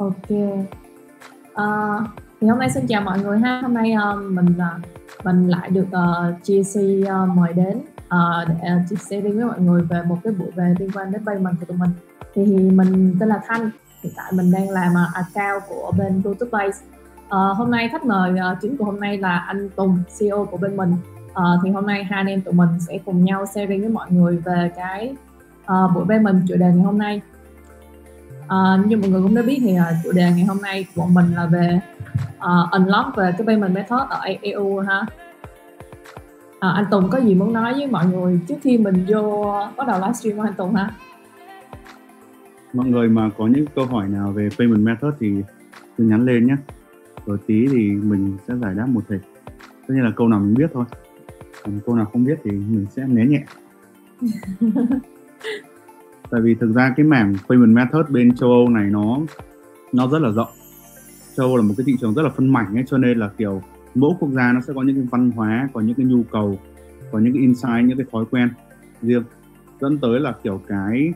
Ok. uh, thì hôm nay xin chào mọi người ha. Hôm nay uh, mình uh, mình lại được uh, GC uh, mời đến uh, để uh, chia sẻ với mọi người về một cái buổi về liên quan đến payment của tụi mình. Thì mình tên là Thanh. Hiện tại mình đang làm uh, account của bên YouTube Base. Uh, hôm nay khách mời uh, chính của hôm nay là anh Tùng, CEO của bên mình. Uh, thì hôm nay hai anh em tụi mình sẽ cùng nhau sharing với mọi người về cái uh, buổi payment chủ đề ngày hôm nay À, như mọi người cũng đã biết thì uh, chủ đề ngày hôm nay của mình là về uh, unlock về cái payment method ở EU ha. À, anh Tùng có gì muốn nói với mọi người trước khi mình vô bắt đầu livestream của anh Tùng ha? Mọi người mà có những câu hỏi nào về payment method thì cứ nhắn lên nhé. Rồi tí thì mình sẽ giải đáp một thể. Tất nhiên là câu nào mình biết thôi. Còn câu nào không biết thì mình sẽ né nhẹ. tại vì thực ra cái mảng payment method bên châu Âu này nó nó rất là rộng. Châu Âu là một cái thị trường rất là phân mảnh ấy cho nên là kiểu mỗi quốc gia nó sẽ có những cái văn hóa có những cái nhu cầu có những cái insight những cái thói quen riêng. Dẫn tới là kiểu cái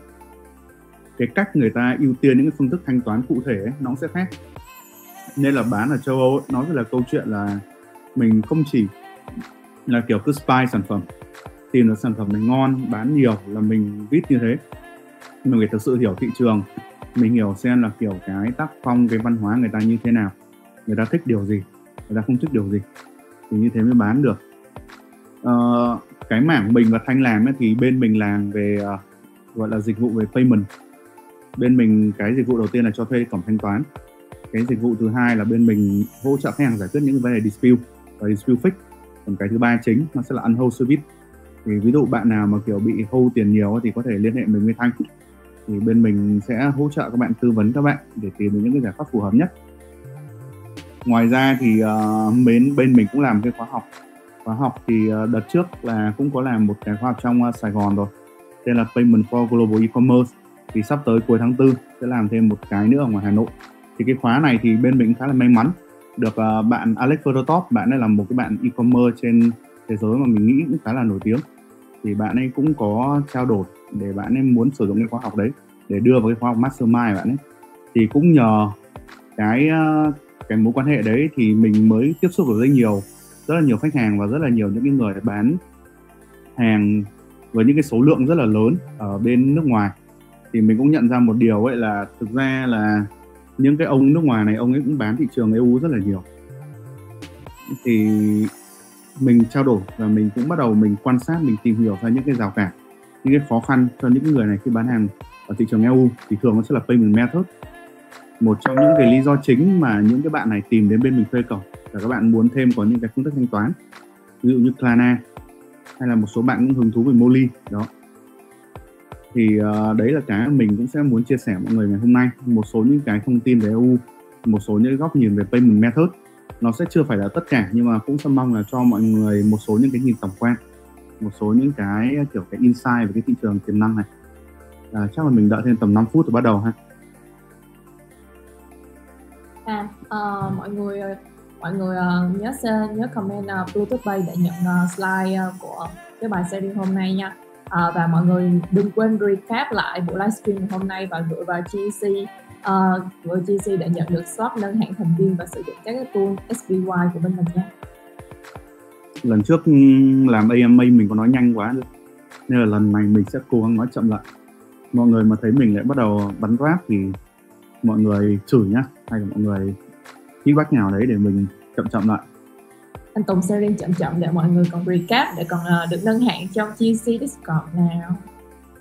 cái cách người ta ưu tiên những cái phương thức thanh toán cụ thể ấy, nó sẽ khác. Nên là bán ở châu Âu ấy, nó là câu chuyện là mình không chỉ là kiểu cứ spy sản phẩm tìm được sản phẩm này ngon bán nhiều là mình viết như thế mình phải thực sự hiểu thị trường. Mình hiểu xem là kiểu cái tác phong cái văn hóa người ta như thế nào. Người ta thích điều gì người ta không thích điều gì. Thì như thế mới bán được. Uh, cái mảng mình và thanh làm ấy, thì bên mình làm về uh, gọi là dịch vụ về payment. Bên mình cái dịch vụ đầu tiên là cho thuê cổng thanh toán. Cái dịch vụ thứ hai là bên mình hỗ trợ khách hàng giải quyết những vấn đề dispute. Và dispute fix. Còn cái thứ ba chính nó sẽ là unhold service thì ví dụ bạn nào mà kiểu bị hâu tiền nhiều thì có thể liên hệ mình với thanh thì bên mình sẽ hỗ trợ các bạn tư vấn các bạn để tìm được những cái giải pháp phù hợp nhất. Ngoài ra thì uh, bên bên mình cũng làm cái khóa học. Khóa học thì uh, đợt trước là cũng có làm một cái khóa học trong uh, Sài Gòn rồi. Tên là Payment for Global E-commerce. Thì sắp tới cuối tháng 4 sẽ làm thêm một cái nữa ở ngoài Hà Nội. Thì cái khóa này thì bên mình khá là may mắn. Được uh, bạn Alex Phototop bạn ấy là một cái bạn e-commerce trên thế giới mà mình nghĩ cũng khá là nổi tiếng thì bạn ấy cũng có trao đổi để bạn ấy muốn sử dụng cái khóa học đấy, để đưa vào cái khóa học mastermind bạn ấy. Thì cũng nhờ cái ờ, cái mối quan hệ đấy thì mình mới tiếp xúc được rất nhiều, rất là nhiều khách hàng và rất là nhiều những cái người bán hàng với những cái số lượng rất là lớn ở bên nước ngoài. Thì mình cũng nhận ra một điều ấy là thực ra là những cái ông nước ngoài này, ông ấy cũng bán thị trường EU rất là nhiều. Thì mình trao đổi và mình cũng bắt đầu mình quan sát mình tìm hiểu ra những cái rào cản những cái khó khăn cho những người này khi bán hàng ở thị trường EU thì thường nó sẽ là payment method. Một trong những cái lý do chính mà những cái bạn này tìm đến bên mình thuê cổng là các bạn muốn thêm có những cái phương thức thanh toán. Ví dụ như Klarna hay là một số bạn cũng hứng thú về Molly đó. Thì uh, đấy là cái mình cũng sẽ muốn chia sẻ mọi người ngày hôm nay. Một số những cái thông tin về EU một số những góc nhìn về payment method nó sẽ chưa phải là tất cả nhưng mà cũng sẽ mong là cho mọi người một số những cái nhìn tổng quan một số những cái kiểu cái insight về cái thị trường tiềm năng này. À, chắc là mình đợi thêm tầm 5 phút rồi bắt đầu ha. À uh, mọi người mọi người uh, nhớ nhớ comment uh, Bluetooth Bay để nhận uh, slide uh, của cái bài series hôm nay nha. Uh, và mọi người đừng quên recap lại buổi livestream hôm nay và gửi vào GC uh, gửi GC để nhận được slot nâng hạng thành viên và sử dụng các cái tool SPY của bên mình nha. Lần trước làm AMA mình có nói nhanh quá nên là lần này mình sẽ cố gắng nói chậm lại. Mọi người mà thấy mình lại bắt đầu bắn rap thì mọi người chửi nhá hay là mọi người feedback nào đấy để mình chậm chậm lại. Anh Tùng sẽ lên chậm chậm để mọi người còn recap để còn uh, được nâng hạng trong GC Discord nào.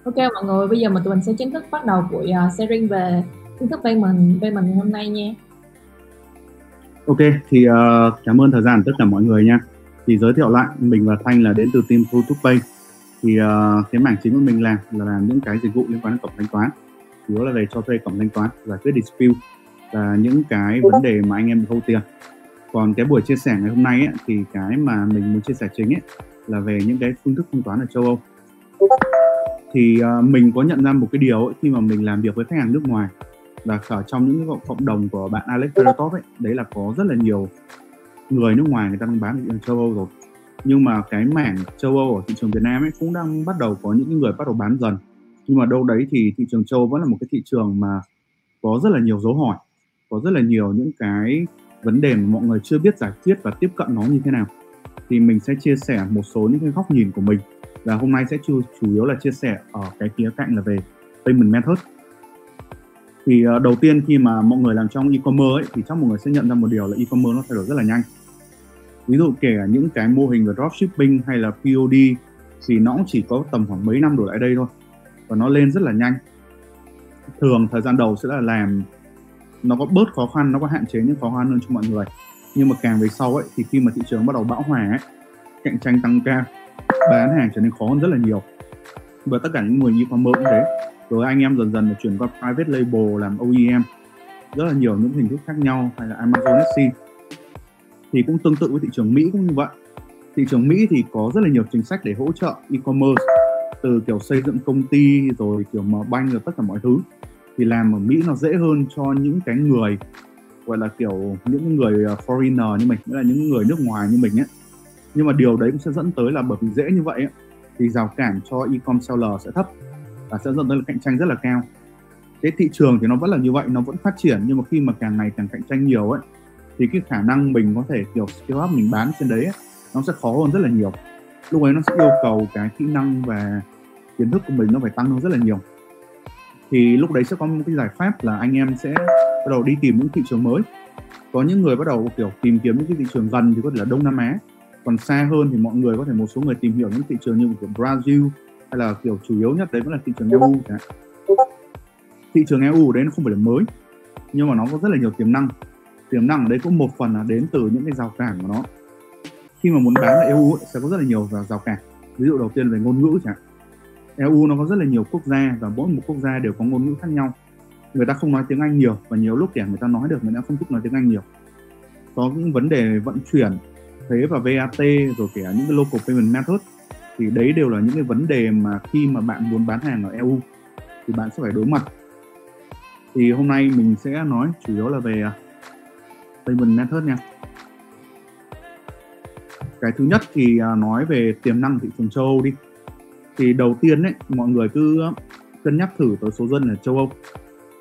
Ok mọi người, bây giờ mà tụi mình sẽ chính thức bắt đầu buổi uh, sharing về kiến thức bay mình hôm nay nha. Ok, thì uh, cảm ơn thời gian tất cả mọi người nha. Thì giới thiệu lại, mình và Thanh là đến từ team Pro to Pay thì uh, cái mảng chính của mình làm là làm những cái dịch vụ liên quan đến cổng thanh toán chủ yếu là về cho thuê cổng thanh toán giải quyết dispute và những cái vấn đề mà anh em thâu tiền còn cái buổi chia sẻ ngày hôm nay ấy, thì cái mà mình muốn chia sẻ chính ấy là về những cái phương thức thanh toán ở châu Âu thì uh, mình có nhận ra một cái điều ấy, khi mà mình làm việc với khách hàng nước ngoài và ở trong những cộng đồng của bạn Alex Veratov ấy đấy là có rất là nhiều người nước ngoài người ta đang bán ở thị trường châu Âu rồi. Nhưng mà cái mảng châu Âu ở thị trường Việt Nam ấy cũng đang bắt đầu có những người bắt đầu bán dần. Nhưng mà đâu đấy thì thị trường châu Âu vẫn là một cái thị trường mà có rất là nhiều dấu hỏi có rất là nhiều những cái vấn đề mà mọi người chưa biết giải quyết và tiếp cận nó như thế nào. Thì mình sẽ chia sẻ một số những cái góc nhìn của mình. Và hôm nay sẽ chủ, chủ yếu là chia sẻ ở cái khía cạnh là về payment method thì uh, đầu tiên khi mà mọi người làm trong e-commerce ấy, thì chắc mọi người sẽ nhận ra một điều là e-commerce nó thay đổi rất là nhanh. Ví dụ kể cả những cái mô hình về dropshipping hay là POD thì nó cũng chỉ có tầm khoảng mấy năm đổ lại đây thôi và nó lên rất là nhanh. Thường thời gian đầu sẽ là làm nó có bớt khó khăn nó có hạn chế những khó khăn hơn cho mọi người. Nhưng mà càng về sau ấy thì khi mà thị trường bắt đầu bão hòa ấy cạnh tranh tăng cao bán hàng trở nên khó hơn rất là nhiều. Và tất cả những người như commerce cũng thế rồi anh em dần dần là chuyển qua private label làm OEM rất là nhiều những hình thức khác nhau hay là Amazon Fc thì cũng tương tự với thị trường Mỹ cũng như vậy. Thị trường Mỹ thì có rất là nhiều chính sách để hỗ trợ e-commerce từ kiểu xây dựng công ty rồi kiểu mở banh rồi tất cả mọi thứ. Thì làm ở Mỹ nó dễ hơn cho những cái người gọi là kiểu những người à, foreigner như mình nghĩa là những người nước ngoài như mình ấy. Nhưng mà điều đấy cũng sẽ dẫn tới là bởi vì dễ như vậy ấy, thì rào cản cho e-com seller sẽ thấp và sẽ dẫn tới là cạnh tranh rất là cao. Cái thị trường thì nó vẫn là như vậy nó vẫn phát triển nhưng mà khi mà càng ngày càng cạnh tranh nhiều ấy thì cái khả năng mình có thể kiểu scale up mình bán trên đấy ấy, nó sẽ khó hơn rất là nhiều. Lúc ấy nó sẽ yêu cầu cái kỹ năng và kiến thức của mình nó phải tăng hơn rất là nhiều. Thì lúc đấy sẽ có một cái giải pháp là anh em sẽ bắt đầu đi tìm những thị trường mới. Có những người bắt đầu kiểu tìm kiếm những cái thị trường gần thì có thể là Đông Nam Á. Còn xa hơn thì mọi người có thể một số người tìm hiểu những thị trường như kiểu Brazil hay là kiểu chủ yếu nhất đấy vẫn là thị trường EU thị trường EU đấy nó không phải là mới nhưng mà nó có rất là nhiều tiềm năng. Tiềm năng ở đây cũng một phần là đến từ những cái rào cản của nó. Khi mà muốn bán ở EU ấy, sẽ có rất là nhiều rào cản. Ví dụ đầu tiên về ngôn ngữ chẳng EU nó có rất là nhiều quốc gia và mỗi một quốc gia đều có ngôn ngữ khác nhau. Người ta không nói tiếng Anh nhiều và nhiều lúc kẻ người ta nói được người ta không thích nói tiếng Anh nhiều. Có những vấn đề vận chuyển thuế và VAT rồi kể cả những cái local payment method thì đấy đều là những cái vấn đề mà khi mà bạn muốn bán hàng ở EU thì bạn sẽ phải đối mặt. Thì hôm nay mình sẽ nói chủ yếu là về à, payment method nha. Cái thứ nhất thì à, nói về tiềm năng thị trường châu Âu đi. Thì đầu tiên ấy, mọi người cứ cân nhắc thử tới số dân ở châu Âu.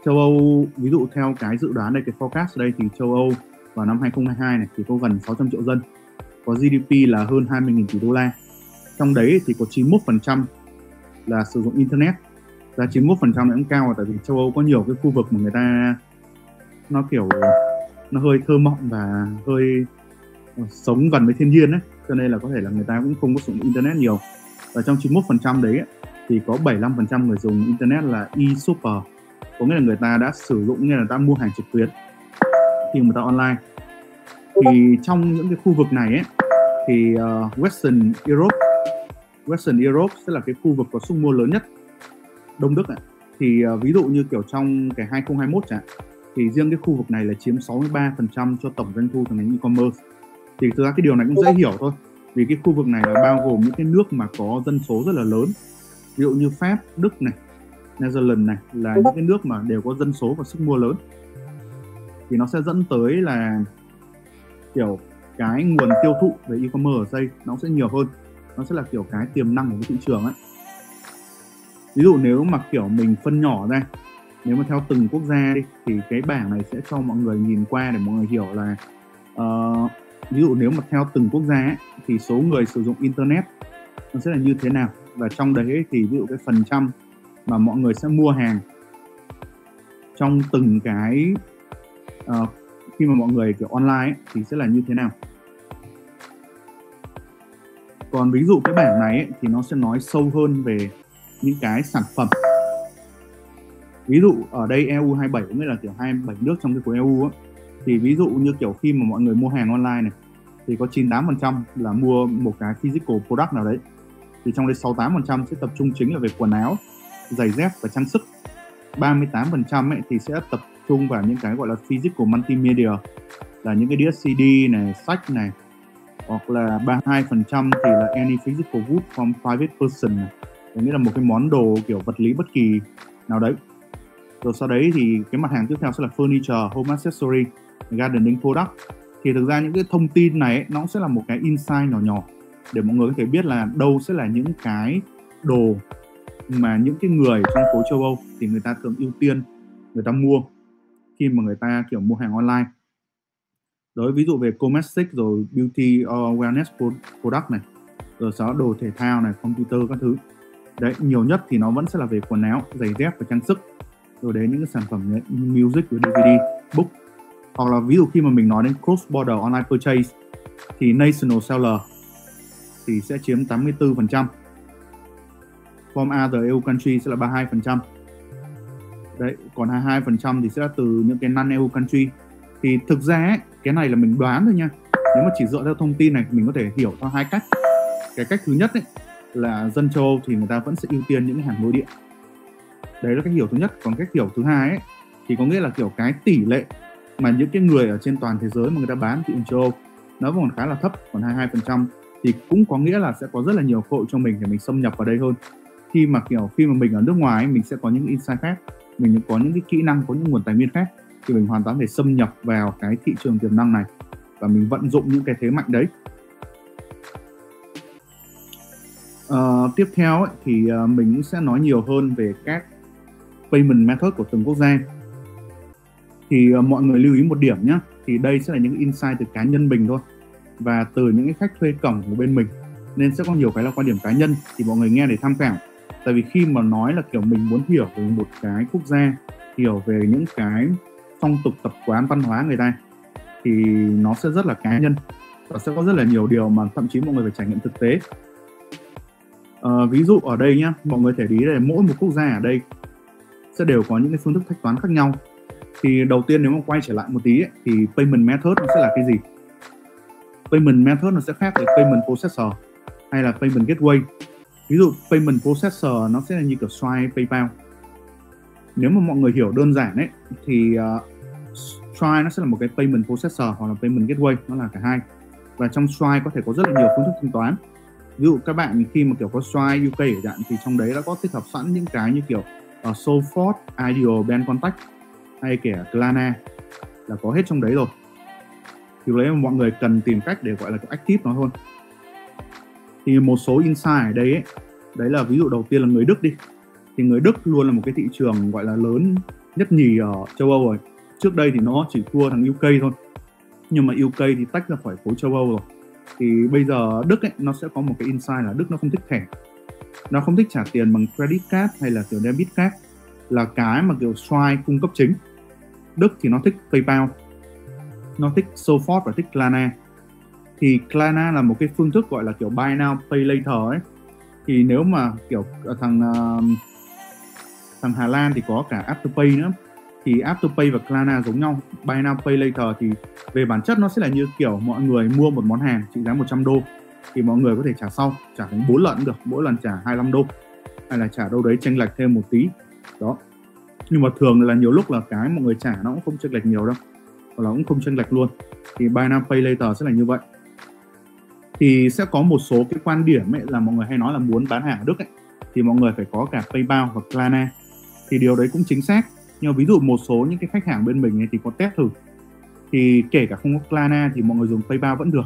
Châu Âu, ví dụ theo cái dự đoán đây cái forecast đây thì châu Âu vào năm 2022 này thì có gần 600 triệu dân, có GDP là hơn 20.000 tỷ đô la trong đấy thì có 91% là sử dụng internet. Và 91% này cũng cao tại vì châu Âu có nhiều cái khu vực mà người ta nó kiểu nó hơi thơ mộng và hơi ờ, sống gần với thiên nhiên ấy. Cho nên là có thể là người ta cũng không có sử dụng internet nhiều. Và trong 91% đấy thì có 75% người dùng internet là e-super có nghĩa là người ta đã sử dụng nghĩa là ta mua hàng trực tuyến khi mà ta online. Thì trong những cái khu vực này ấy thì uh, Western Europe Western Europe sẽ là cái khu vực có sức mua lớn nhất Đông Đức ấy. thì uh, ví dụ như kiểu trong cái 2021 chẳng thì riêng cái khu vực này là chiếm 63% cho tổng doanh thu từ ngành e-commerce. Thì thực ra cái điều này cũng dễ hiểu thôi vì cái khu vực này là bao gồm những cái nước mà có dân số rất là lớn. Ví dụ như Pháp, Đức này, Netherlands này là những cái nước mà đều có dân số và sức mua lớn. Thì nó sẽ dẫn tới là kiểu cái nguồn tiêu thụ về e-commerce ở đây nó sẽ nhiều hơn nó sẽ là kiểu cái tiềm năng của cái thị trường ấy ví dụ nếu mà kiểu mình phân nhỏ ra nếu mà theo từng quốc gia đi thì cái bảng này sẽ cho mọi người nhìn qua để mọi người hiểu là uh, ví dụ nếu mà theo từng quốc gia ấy, thì số người sử dụng internet nó sẽ là như thế nào? Và trong đấy thì ví dụ cái phần trăm mà mọi người sẽ mua hàng trong từng cái uh, khi mà mọi người kiểu online ấy, thì sẽ là như thế nào? Còn ví dụ cái bảng này ấy, thì nó sẽ nói sâu hơn về những cái sản phẩm. Ví dụ ở đây EU 27 có nghĩa là kiểu 27 nước trong cái khối EU ấy, thì ví dụ như kiểu khi mà mọi người mua hàng online này thì có 98% là mua một cái physical product nào đấy. Thì trong đây 68% sẽ tập trung chính là về quần áo giày dép và trang sức. 38% ấy thì sẽ tập trung vào những cái gọi là physical multimedia là những cái đĩa CD này, sách này hoặc là 32% thì là any physical good from private person có nghĩa là một cái món đồ kiểu vật lý bất kỳ nào đấy. Rồi sau đấy thì cái mặt hàng tiếp theo sẽ là furniture, home accessory, gardening product. Thì thực ra những cái thông tin này ấy, nó sẽ là một cái insight nhỏ nhỏ để mọi người có thể biết là đâu sẽ là những cái đồ mà những cái người trong phố châu Âu thì người ta thường ưu tiên người ta mua khi mà người ta kiểu mua hàng online đối ví dụ về cosmetic rồi beauty or wellness product này rồi sau đó đồ thể thao này computer các thứ. Đấy nhiều nhất thì nó vẫn sẽ là về quần áo giày dép và trang sức. Rồi đến những cái sản phẩm như music rồi DVD book. Hoặc là ví dụ khi mà mình nói đến cross border online purchase thì national seller thì sẽ chiếm 84% from other EU country sẽ là 32% đấy còn 22% thì sẽ là từ những cái non EU country. Thì thực ra ấy, cái này là mình đoán thôi nha. Nếu mà chỉ dựa theo thông tin này mình có thể hiểu theo hai cách. Cái cách thứ nhất ấy, là dân châu Âu thì người ta vẫn sẽ ưu tiên những cái hàng nội địa đấy là cách hiểu thứ nhất. Còn cách hiểu thứ hai ấy, thì có nghĩa là kiểu cái tỷ lệ mà những cái người ở trên toàn thế giới mà người ta bán thị trường châu Âu nó còn khá là thấp còn 22% thì cũng có nghĩa là sẽ có rất là nhiều cơ hội cho mình để mình xâm nhập vào đây hơn. Khi mà kiểu khi mà mình ở nước ngoài mình sẽ có những insight khác mình có những cái kỹ năng có những nguồn tài nguyên khác thì mình hoàn toàn thể xâm nhập vào cái thị trường tiềm năng này. Và mình vận dụng những cái thế mạnh đấy. Uh, tiếp theo ấy, thì uh, mình sẽ nói nhiều hơn về các payment method của từng quốc gia. Thì uh, mọi người lưu ý một điểm nhé thì đây sẽ là những insight từ cá nhân mình thôi và từ những cái khách thuê cổng của bên mình. Nên sẽ có nhiều cái là quan điểm cá nhân thì mọi người nghe để tham khảo. Tại vì khi mà nói là kiểu mình muốn hiểu về một cái quốc gia hiểu về những cái phong tục tập quán văn hóa người ta thì nó sẽ rất là cá nhân và sẽ có rất là nhiều điều mà thậm chí mọi người phải trải nghiệm thực tế. À, ví dụ ở đây nhá mọi người thể ý là mỗi một quốc gia ở đây sẽ đều có những cái phương thức thanh toán khác nhau. Thì đầu tiên nếu mà quay trở lại một tí ấy, thì payment method nó sẽ là cái gì? Payment method nó sẽ khác với payment processor hay là payment gateway. Ví dụ payment processor nó sẽ là như kiểu swipe, PayPal. Nếu mà mọi người hiểu đơn giản ấy thì uh, Stripe nó sẽ là một cái payment processor hoặc là payment gateway nó là cả hai. Và trong Stripe có thể có rất là nhiều phương thức thanh toán. Ví dụ các bạn khi mà kiểu có Stripe UK ở dạng thì trong đấy đã có tích hợp sẵn những cái như kiểu ờ, uh, Soulfort, Ideal, Band Contact hay kể Klarna là có hết trong đấy rồi. Thì đấy mà mọi người cần tìm cách để gọi là active nó thôi. Thì một số insight ở đây ấy, đấy là ví dụ đầu tiên là người Đức đi. Thì người Đức luôn là một cái thị trường gọi là lớn nhất nhì ở châu Âu rồi trước đây thì nó chỉ thua thằng UK thôi. Nhưng mà UK thì tách ra khỏi khối châu Âu rồi. Thì bây giờ Đức ấy nó sẽ có một cái insight là Đức nó không thích thẻ. Nó không thích trả tiền bằng credit card hay là kiểu debit card. Là cái mà kiểu Stripe cung cấp chính. Đức thì nó thích PayPal. Nó thích Sofort và thích Klarna. Thì Klarna là một cái phương thức gọi là kiểu buy now pay later ấy. Thì nếu mà kiểu à, thằng uh, thằng Hà Lan thì có cả Afterpay nữa thì Afterpay và Klarna giống nhau. Buy now, pay later thì về bản chất nó sẽ là như kiểu mọi người mua một món hàng trị giá 100 đô thì mọi người có thể trả sau, trả thành 4 lần được, mỗi lần trả 25 đô. Hay là trả đâu đấy tranh lệch thêm một tí. Đó. Nhưng mà thường là nhiều lúc là cái mọi người trả nó cũng không chênh lệch nhiều đâu. Hoặc là cũng không chênh lệch luôn. Thì buy now, pay later sẽ là như vậy. Thì sẽ có một số cái quan điểm ấy là mọi người hay nói là muốn bán hàng ở Đức ấy, thì mọi người phải có cả PayPal hoặc Klarna. Thì điều đấy cũng chính xác nhưng mà ví dụ một số những cái khách hàng bên mình ấy thì có test thử. Thì kể cả không có Klarna thì mọi người dùng PayPal vẫn được.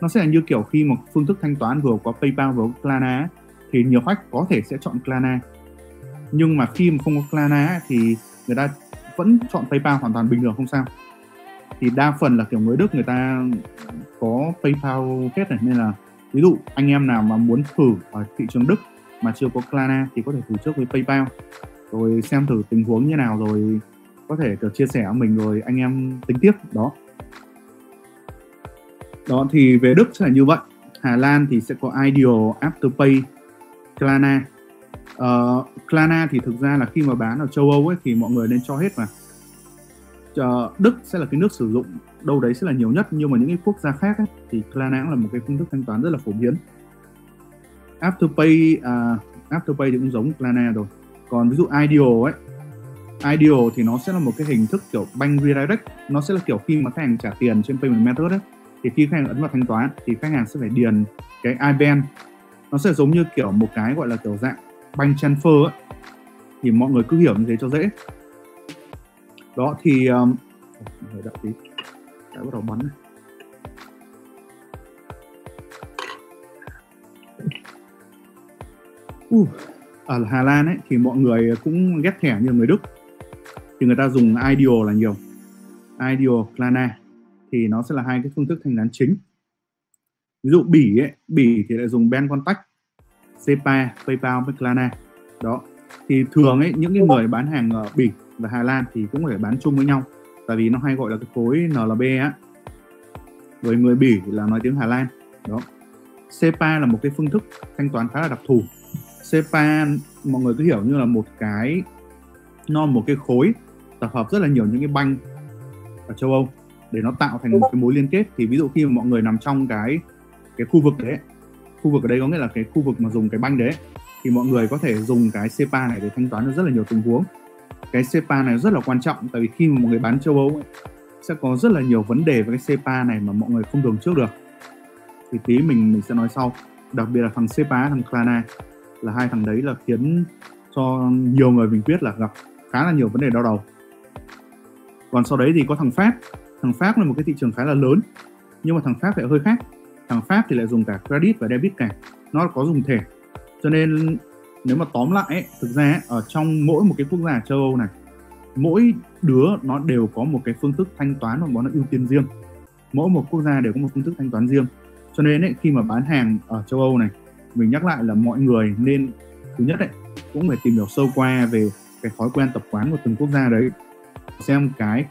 Nó sẽ là như kiểu khi mà phương thức thanh toán vừa có PayPal vừa có Klarna thì nhiều khách có thể sẽ chọn Klarna. Nhưng mà khi mà không có Klarna thì người ta vẫn chọn PayPal hoàn toàn bình thường, không sao. Thì đa phần là kiểu người Đức người ta có PayPal hết này, nên là ví dụ anh em nào mà muốn thử ở thị trường Đức mà chưa có Klarna thì có thể thử trước với PayPal rồi xem thử tình huống như nào rồi có thể kiểu chia sẻ mình rồi anh em tính tiếp đó. Đó thì về Đức sẽ là như vậy. Hà Lan thì sẽ có Ideal, Afterpay, Klarna. Uh, Klarna thì thực ra là khi mà bán ở châu Âu ấy thì mọi người nên cho hết mà. uh, Đức sẽ là cái nước sử dụng đâu đấy sẽ là nhiều nhất nhưng mà những cái quốc gia khác ấy, thì Klarna cũng là một cái phương thức thanh toán rất là phổ biến. Afterpay uh, à, Afterpay thì cũng giống Klarna rồi còn ví dụ Ideal ấy ideal thì nó sẽ là một cái hình thức kiểu bank redirect nó sẽ là kiểu khi mà khách hàng trả tiền trên payment method ấy thì khi khách hàng ấn vào thanh toán thì khách hàng sẽ phải điền cái IBAN nó sẽ giống như kiểu một cái gọi là kiểu dạng bank transfer ấy. thì mọi người cứ hiểu như thế cho dễ đó thì um, đợi tí đã bắt đầu bắn này. Uh, ở Hà Lan ấy, thì mọi người cũng ghép thẻ như người Đức. Thì người ta dùng Ideal là nhiều. Ideal Klarna thì nó sẽ là hai cái phương thức thanh toán chính. Ví dụ Bỉ ấy, Bỉ thì lại dùng Ben Contact, SEPA, PayPal với Klarna đó. Thì thường ấy, những cái người bán hàng ở Bỉ và Hà Lan thì cũng phải bán chung với nhau. Tại vì nó hay gọi là cái khối NLB á. Với người Bỉ là nói tiếng Hà Lan. Đó. SEPA là một cái phương thức thanh toán khá là đặc thù. SEPA mọi người cứ hiểu như là một cái nó một cái khối tập hợp rất là nhiều những cái banh ở châu Âu để nó tạo thành một cái mối liên kết. Thì ví dụ khi mà mọi người nằm trong cái cái khu vực đấy khu vực ở đây có nghĩa là cái khu vực mà dùng cái banh đấy thì mọi người có thể dùng cái SEPA này để thanh toán được rất là nhiều tình huống. Cái SEPA này rất là quan trọng tại vì khi mà mọi người bán châu Âu ấy, sẽ có rất là nhiều vấn đề với cái SEPA này mà mọi người không lường trước được. Thì tí mình mình sẽ nói sau. Đặc biệt là thằng SEPA thằng Klarna là hai thằng đấy là khiến cho nhiều người mình biết là gặp khá là nhiều vấn đề đau đầu. Còn sau đấy thì có thằng Pháp. Thằng Pháp là một cái thị trường khá là lớn nhưng mà thằng Pháp lại hơi khác. Thằng Pháp thì lại dùng cả credit và debit cả. Nó có dùng thẻ. Cho nên nếu mà tóm lại ấy, thực ra ấy, ở trong mỗi một cái quốc gia châu Âu này mỗi đứa nó đều có một cái phương thức thanh toán mà nó ưu tiên riêng. Mỗi một quốc gia đều có một phương thức thanh toán riêng. Cho nên ấy, khi mà bán hàng ở châu Âu này mình nhắc lại là mọi người nên, thứ nhất ấy, cũng phải tìm hiểu sâu qua về cái thói quen tập quán của từng quốc gia đấy. Xem cái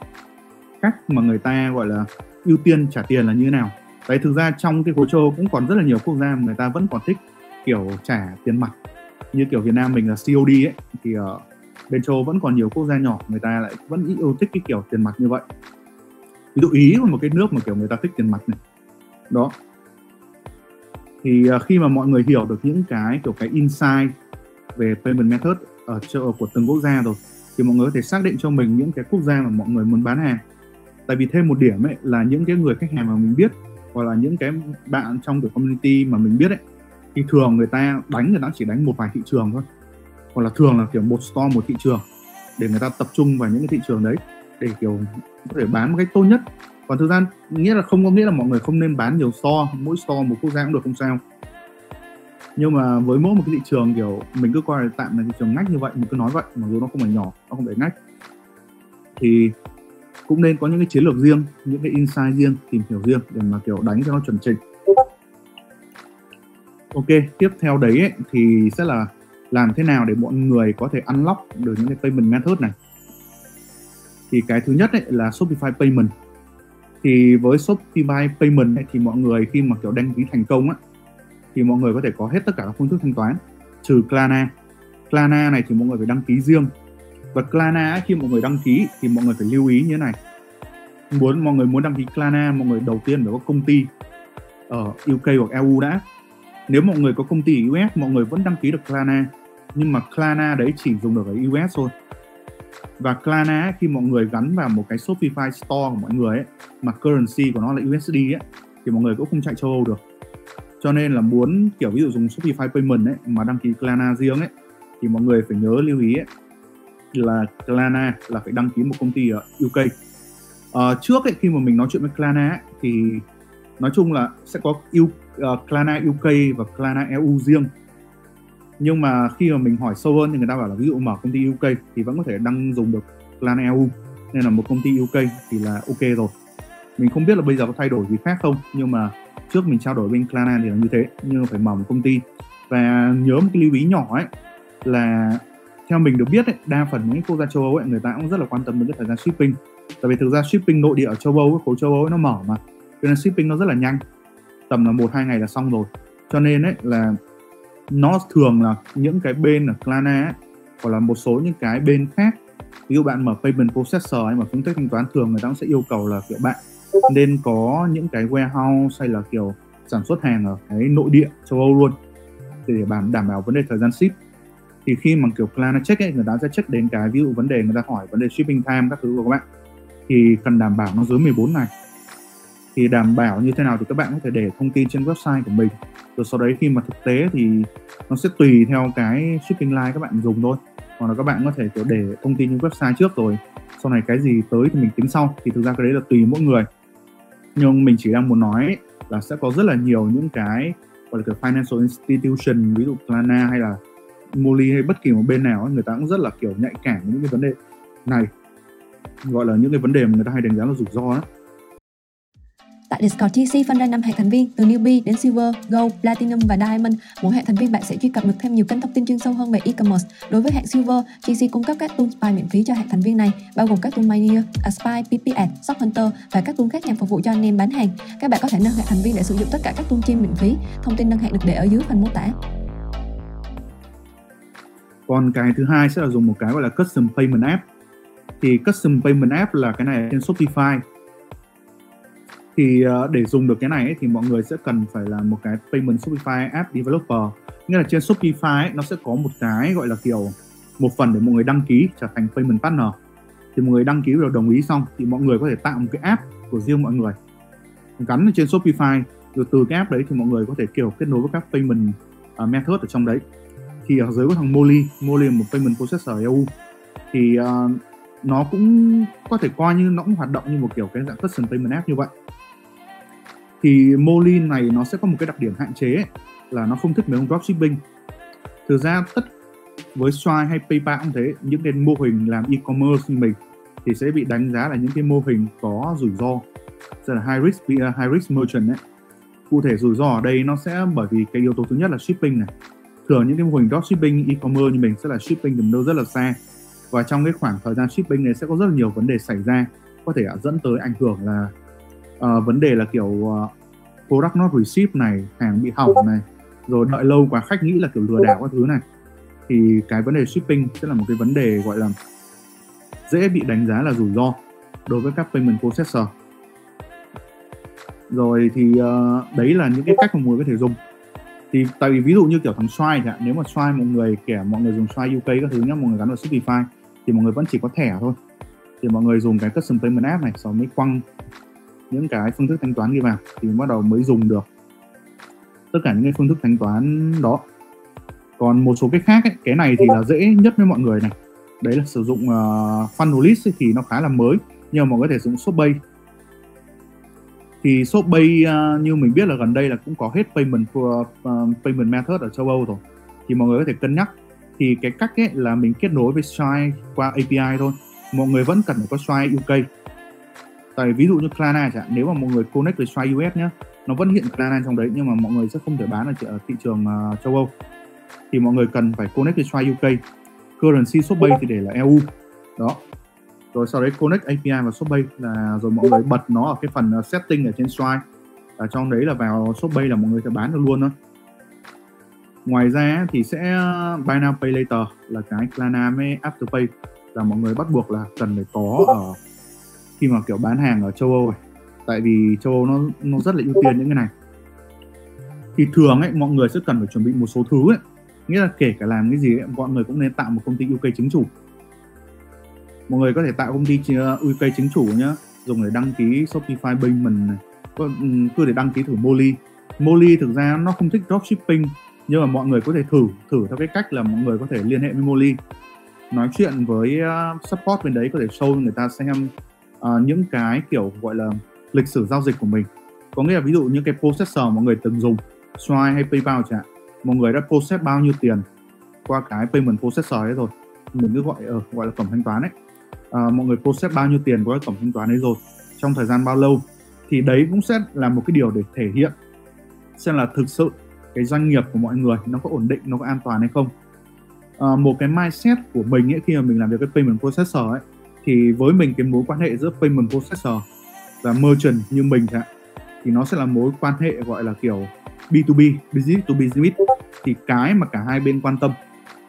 cách mà người ta gọi là ưu tiên trả tiền là như thế nào. Đấy, thực ra trong cái khối châu cũng còn rất là nhiều quốc gia mà người ta vẫn còn thích, kiểu, trả tiền mặt. Như kiểu Việt Nam mình là COD ấy, thì ở bên châu vẫn còn nhiều quốc gia nhỏ, người ta lại vẫn yêu thích cái kiểu tiền mặt như vậy. Ví dụ ý là một cái nước mà kiểu người ta thích tiền mặt này. Đó thì uh, khi mà mọi người hiểu được những cái kiểu cái insight về payment method ở chỗ của từng quốc gia rồi thì mọi người có thể xác định cho mình những cái quốc gia mà mọi người muốn bán hàng. Tại vì thêm một điểm ấy là những cái người khách hàng mà mình biết hoặc là những cái bạn trong cái community mà mình biết ấy thì thường người ta đánh người ta chỉ đánh một vài thị trường thôi. Hoặc là thường là kiểu một store một thị trường để người ta tập trung vào những cái thị trường đấy để kiểu có thể bán một cách tốt nhất còn thực ra nghĩa là không có nghĩa là mọi người không nên bán nhiều store mỗi store một quốc gia cũng được không sao. Nhưng mà với mỗi một cái thị trường kiểu mình cứ coi là tạm là thị trường ngách như vậy mình cứ nói vậy mặc dù nó không phải nhỏ nó không phải ngách. Thì cũng nên có những cái chiến lược riêng những cái insight riêng tìm hiểu riêng để mà kiểu đánh cho nó chuẩn chỉnh. Ok tiếp theo đấy ấy, thì sẽ là làm thế nào để mọi người có thể unlock được những cái payment method này? Thì cái thứ nhất ấy là Shopify Payment thì với Shopify Payment ấy, thì mọi người khi mà kiểu đăng ký thành công á thì mọi người có thể có hết tất cả các phương thức thanh toán trừ Klarna. Klarna này thì mọi người phải đăng ký riêng. Và Klarna ấy, khi mọi người đăng ký thì mọi người phải lưu ý như thế này. Muốn mọi người muốn đăng ký Klarna mọi người đầu tiên phải có công ty ở UK hoặc EU đã. Nếu mọi người có công ty ở US mọi người vẫn đăng ký được Klarna. Nhưng mà Klarna đấy chỉ dùng được ở US thôi và Klarna khi mọi người gắn vào một cái Shopify store của mọi người ấy mà currency của nó là USD ấy thì mọi người cũng không chạy châu Âu được. Cho nên là muốn kiểu ví dụ dùng Shopify Payment ấy mà đăng ký Klarna riêng ấy thì mọi người phải nhớ lưu ý ấy, là Klarna là phải đăng ký một công ty ở UK à, ờ, trước ấy, khi mà mình nói chuyện với Klarna ấy, thì nói chung là sẽ có U, uh, Klarna UK và Klarna EU riêng nhưng mà khi mà mình hỏi sâu hơn thì người ta bảo là ví dụ mở công ty UK thì vẫn có thể đăng dùng được clan EU nên là một công ty UK thì là ok rồi. Mình không biết là bây giờ có thay đổi gì khác không nhưng mà trước mình trao đổi bên Klarna e thì là như thế nhưng mà phải mở một công ty. Và nhớ một cái lưu ý nhỏ ấy là theo mình được biết ấy, đa phần những quốc gia châu Âu ấy, người ta cũng rất là quan tâm đến cái thời gian shipping. Tại vì thực ra shipping nội địa ở châu Âu khối châu Âu ấy, nó mở mà. Cho nên shipping nó rất là nhanh. Tầm là một hai ngày là xong rồi. Cho nên ấy là nó thường là những cái bên ở Klarna ấy, hoặc là một số những cái bên khác. Ví dụ bạn mở payment processor hay mà phương thức thanh toán thường người ta cũng sẽ yêu cầu là kiểu bạn nên có những cái warehouse hay là kiểu sản xuất hàng ở cái nội địa châu Âu luôn để đảm đảm bảo vấn đề thời gian ship. Thì khi mà kiểu Klarna check ấy người ta sẽ check đến cái ví dụ vấn đề người ta hỏi vấn đề shipping time các thứ của các bạn. Thì cần đảm bảo nó dưới 14 ngày thì đảm bảo như thế nào thì các bạn có thể để thông tin trên website của mình. Rồi sau đấy khi mà thực tế thì nó sẽ tùy theo cái shipping line các bạn dùng thôi. Hoặc là các bạn có thể, kiểu, để thông tin trên website trước rồi, sau này cái gì tới thì mình tính sau. Thì thực ra cái đấy là tùy mỗi người. Nhưng mình chỉ đang muốn nói là sẽ có rất là nhiều những cái, gọi là cái financial institution, ví dụ Klarna hay là Moli hay bất kỳ một bên nào người ta cũng rất là, kiểu, nhạy cảm với những cái vấn đề này. Gọi là những cái vấn đề mà người ta hay đánh giá là rủi ro đó. Tại Discord TC phân ra 5 hệ thành viên từ newbie đến silver, gold, platinum và diamond. Mỗi hệ thành viên bạn sẽ truy cập được thêm nhiều kênh thông tin chuyên sâu hơn về e-commerce. Đối với hệ silver, TC cung cấp các tool spy miễn phí cho hệ thành viên này, bao gồm các tool Miner, Aspy, PP Ad, Shop Hunter và các tool khác nhằm phục vụ cho anh em bán hàng. Các bạn có thể nâng hệ thành viên để sử dụng tất cả các tool trên miễn phí. Thông tin nâng hệ được để ở dưới phần mô tả. Còn cái thứ hai sẽ là dùng một cái gọi là custom payment app. Thì custom payment app là cái này trên Shopify thì uh, để dùng được cái này ấy, thì mọi người sẽ cần phải là một cái payment Shopify app developer. Nghĩa là trên Shopify ấy, nó sẽ có một cái gọi là kiểu một phần để mọi người đăng ký trở thành payment partner. Thì mọi người đăng ký rồi đồng ý xong thì mọi người có thể tạo một cái app của riêng mọi người. Gắn trên Shopify rồi từ cái app đấy thì mọi người có thể kiểu kết nối với các payment uh, method ở trong đấy. Thì ở dưới có thằng Molly Molly là một payment processor EU thì uh, nó cũng có thể coi như nó cũng hoạt động như một kiểu cái dạng custom payment app như vậy thì Molin này nó sẽ có một cái đặc điểm hạn chế ấy, là nó không thích mấy ông dropshipping. Thực ra tất với Stripe hay PayPal cũng thế những cái mô hình làm e-commerce như mình thì sẽ bị đánh giá là những cái mô hình có rủi ro. Tức là high risk uh, high risk merchant ấy. Cụ thể rủi ro ở đây nó sẽ bởi vì cái yếu tố thứ nhất là shipping này. Thường những cái mô hình dropshipping e-commerce như mình sẽ là shipping từ đâu rất là xa. Và trong cái khoảng thời gian shipping này sẽ có rất là nhiều vấn đề xảy ra. Có thể dẫn tới ảnh hưởng là uh, vấn đề là kiểu uh, product not received này hàng bị hỏng này rồi đợi lâu quá khách nghĩ là kiểu lừa đảo các thứ này. Thì cái vấn đề shipping sẽ là một cái vấn đề gọi là dễ bị đánh giá là rủi ro đối với các payment processor. Rồi thì uh, đấy là những cái cách mà mọi người có thể dùng. Thì tại vì ví dụ như kiểu thằng Stripe thì nếu mà Stripe mọi người kẻ mọi người dùng Stripe UK các thứ nhá mọi người gắn vào Shopify thì mọi người vẫn chỉ có thẻ thôi. Thì mọi người dùng cái custom payment app này sau mới quăng những cái phương thức thanh toán đi vào thì bắt đầu mới dùng được tất cả những cái phương thức thanh toán đó. Còn một số cái khác ấy, cái này thì là dễ nhất với mọi người này. Đấy là sử dụng ờ, uh, Funnelist thì nó khá là mới nhưng mà mọi người có thể dùng Shopbay thì Shopbay uh, ờ, như mình biết là gần đây là cũng có hết payment for uh, ờ, payment method ở châu Âu rồi. Thì mọi người có thể cân nhắc. Thì cái cách ấy là mình kết nối với Stripe qua API thôi. Mọi người vẫn cần phải có Stripe UK tại ví dụ như Klarna chẳng nếu mà mọi người connect với Stripe US nhé nó vẫn hiện Klarna trong đấy nhưng mà mọi người sẽ không thể bán ở thị trường uh, châu Âu. Thì mọi người cần phải connect với Stripe UK currency Shopbay thì để là EU đó. Rồi sau đấy connect API vào Shopbay là rồi mọi người bật nó ở cái phần uh, setting ở trên Stripe ở trong đấy là vào Shopbay là mọi người sẽ bán được luôn thôi. Ngoài ra thì sẽ ờ, buy now pay later là cái Klarna với Afterpay là mọi người bắt buộc là cần phải có ở khi mà kiểu bán hàng ở châu Âu này tại vì châu Âu nó nó rất là ưu tiên những cái này. Thì thường ấy mọi người sẽ cần phải chuẩn bị một số thứ ấy. Nghĩa là kể cả làm cái gì ấy, mọi người cũng nên tạo một công ty UK chứng chủ. Mọi người có thể tạo công ty ờ, UK chứng chủ nhá. Dùng để đăng ký Shopify Payment này. Ừ, cứ để đăng ký thử Molly. Molly thực ra nó không thích dropshipping nhưng mà mọi người có thể thử thử theo cái cách là mọi người có thể liên hệ với Molly. Nói chuyện với ờ, support bên đấy có thể show người ta xem uh, những cái kiểu gọi là lịch sử giao dịch của mình. Có nghĩa là ví dụ những cái processor mọi người từng dùng Stripe hay PayPal chẳng hạn mọi người đã process bao nhiêu tiền qua cái payment processor ấy rồi. Mình cứ gọi uh, gọi là cổng thanh toán ấy. Uh, mọi người process bao nhiêu tiền qua cái cổng thanh toán ấy rồi trong thời gian bao lâu thì đấy cũng sẽ là một cái điều để thể hiện xem là thực sự cái doanh nghiệp của mọi người nó có ổn định nó có an toàn hay không. À, một cái mindset của mình ấy khi mà mình làm việc cái payment processor ấy thì với mình cái mối quan hệ giữa payment processor và merchant như mình chẳng thì nó sẽ là mối quan hệ gọi là kiểu B2B, business to business. Thì cái mà cả hai bên quan tâm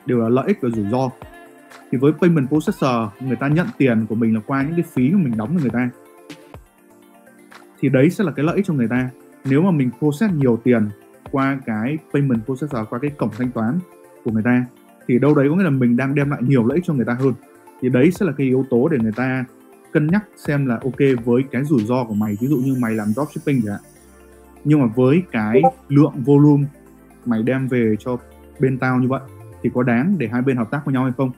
đều là lợi ích và rủi ro. Thì với payment processor người ta nhận tiền của mình là qua những cái phí mà mình đóng cho người ta. Thì đấy sẽ là cái lợi ích cho người ta. Nếu mà mình process nhiều tiền qua cái payment processor qua cái cổng thanh toán của người ta thì đâu đấy có nghĩa là mình đang đem lại nhiều lợi ích cho người ta hơn thì đấy sẽ là cái yếu tố để người ta cân nhắc xem là ok với cái rủi ro của mày ví dụ như mày làm dropshipping chẳng hạn. Nhưng mà với cái lượng volume mày đem về cho bên tao như vậy thì có đáng để hai bên hợp tác với nhau hay không?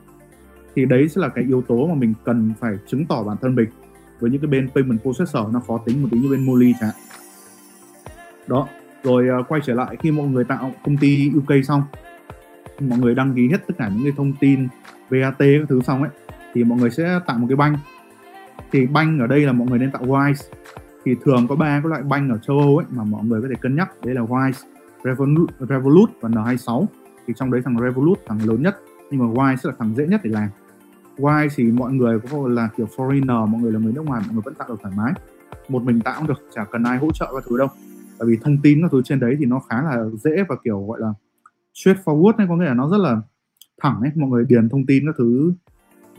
Thì đấy sẽ là cái yếu tố mà mình cần phải chứng tỏ bản thân mình. Với những cái bên payment processor nó khó tính một tí như bên Molly chẳng hạn. Đó rồi uh, quay trở lại khi mọi người tạo công ty UK xong mọi người đăng ký hết tất cả những cái thông tin VAT các thứ xong ấy thì mọi người sẽ tạo một cái banh. Thì banh ở đây là mọi người nên tạo Wise thì thường có ba cái loại banh ở châu Âu ấy mà mọi người có thể cân nhắc. Đấy là Wise, Revolut, Revolut và N26 thì trong đấy thằng Revolut thằng lớn nhất nhưng mà Wise sẽ là thằng dễ nhất để làm. Wise thì mọi người có là kiểu foreigner mọi người là người nước ngoài mọi người vẫn tạo được thoải mái. Một mình tạo cũng được chả cần ai hỗ trợ các thứ đâu. Tại vì thông tin các thứ trên đấy thì nó khá là dễ và kiểu gọi là straightforward ấy có nghĩa là nó rất là thẳng ấy. Mọi người điền thông tin các thứ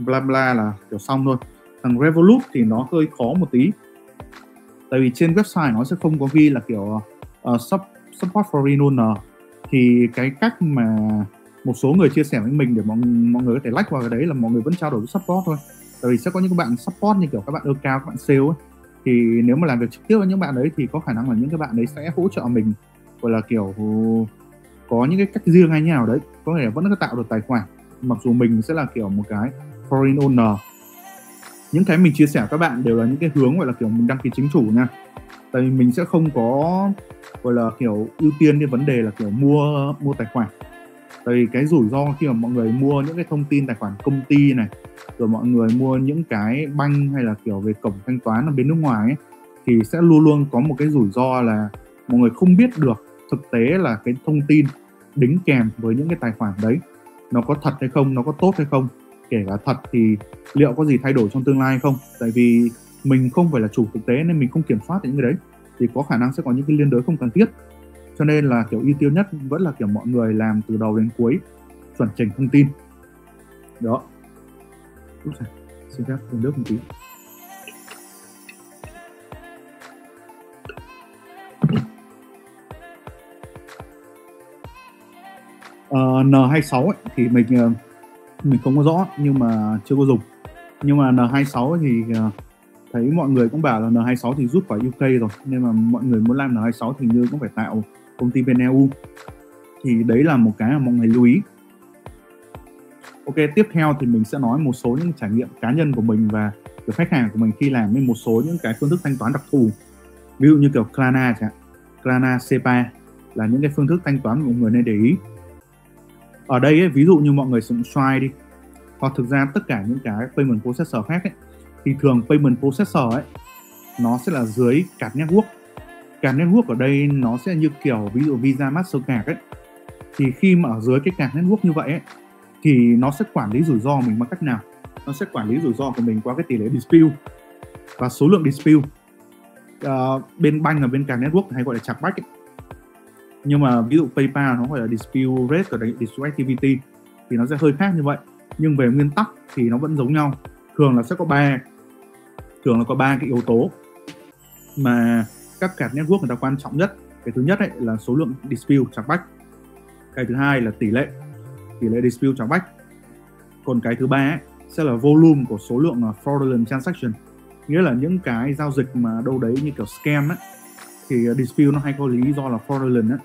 bla bla là kiểu xong thôi. Thằng Revolut thì nó hơi khó một tí. Tại vì trên website nó sẽ không có ghi là kiểu uh, support for renewal thì cái cách mà một số người chia sẻ với mình để mọi mọi người có thể like vào cái đấy là mọi người vẫn trao đổi với support thôi. Tại vì sẽ có những các bạn support như kiểu các bạn ơ cao các bạn sale ấy. Thì nếu mà làm việc trực tiếp với những bạn đấy thì có khả năng là những cái bạn đấy sẽ hỗ trợ mình gọi là kiểu có những cái cách riêng hay như nào đấy. Có thể vẫn có tạo được tài khoản mặc dù mình sẽ là kiểu một cái foreign owner. Những cái mình chia sẻ các bạn đều là những cái hướng gọi là kiểu mình đăng ký chính chủ nha. Tại vì mình sẽ không có gọi là kiểu ưu tiên cái vấn đề là kiểu mua mua tài khoản. Tại vì cái rủi ro khi mà mọi người mua những cái thông tin tài khoản công ty này rồi mọi người mua những cái banh hay là kiểu về cổng thanh toán ở bên nước ngoài ấy, thì sẽ luôn luôn có một cái rủi ro là mọi người không biết được thực tế là cái thông tin đính kèm với những cái tài khoản đấy nó có thật hay không nó có tốt hay không kể cả thật thì liệu có gì thay đổi trong tương lai không? Tại vì mình không phải là chủ thực tế nên mình không kiểm soát những cái đấy. Thì có khả năng sẽ có những cái liên đới không cần thiết. Cho nên là kiểu ưu tiên nhất vẫn là kiểu mọi người làm từ đầu đến cuối chuẩn chỉnh thông tin. Đó. Xin phép uống nước một tí. Ờ, uh, N26 ấy, thì mình uh, mình không có rõ nhưng mà chưa có dùng. Nhưng mà N26 thì uh, thấy mọi người cũng bảo là N26 thì rút khỏi UK rồi nên mà mọi người muốn làm N26 thì như cũng phải tạo công ty bên EU thì đấy là một cái mà mọi người lưu ý. Ok tiếp theo thì mình sẽ nói một số những trải nghiệm cá nhân của mình và của khách hàng của mình khi làm với một số những cái phương thức thanh toán đặc thù. Ví dụ như kiểu Klarna chẳng Klarna SEPA là những cái phương thức thanh toán mà mọi người nên để ý ở đây ấy, ví dụ như mọi người sử dụng Stripe đi hoặc thực ra tất cả những cái payment processor khác ấy, thì thường payment processor ấy nó sẽ là dưới card network. Card network ở đây nó sẽ như kiểu ví dụ Visa Mastercard ấy. Thì khi mà ở dưới cái card network như vậy ấy thì nó sẽ quản lý rủi ro mình bằng cách nào? Nó sẽ quản lý rủi ro của mình qua cái tỷ lệ dispute và số lượng dispute. Uh, bên banh và bên card network hay gọi là chặt bách ấy nhưng mà ví dụ PayPal nó gọi là dispute rate và dispute activity thì nó sẽ hơi khác như vậy. Nhưng về nguyên tắc thì nó vẫn giống nhau. Thường là sẽ có ba thường là có ba cái yếu tố mà các card network người ta quan trọng nhất. Cái thứ nhất ấy là số lượng dispute trắng bách. Cái thứ hai là tỷ lệ tỷ lệ dispute trắng bách. Còn cái thứ ba ấy, sẽ là volume của số lượng à, fraudulent transaction. Nghĩa là những cái giao dịch mà đâu đấy như kiểu scam ấy thì à, dispute nó hay có lý do là fraudulent ấy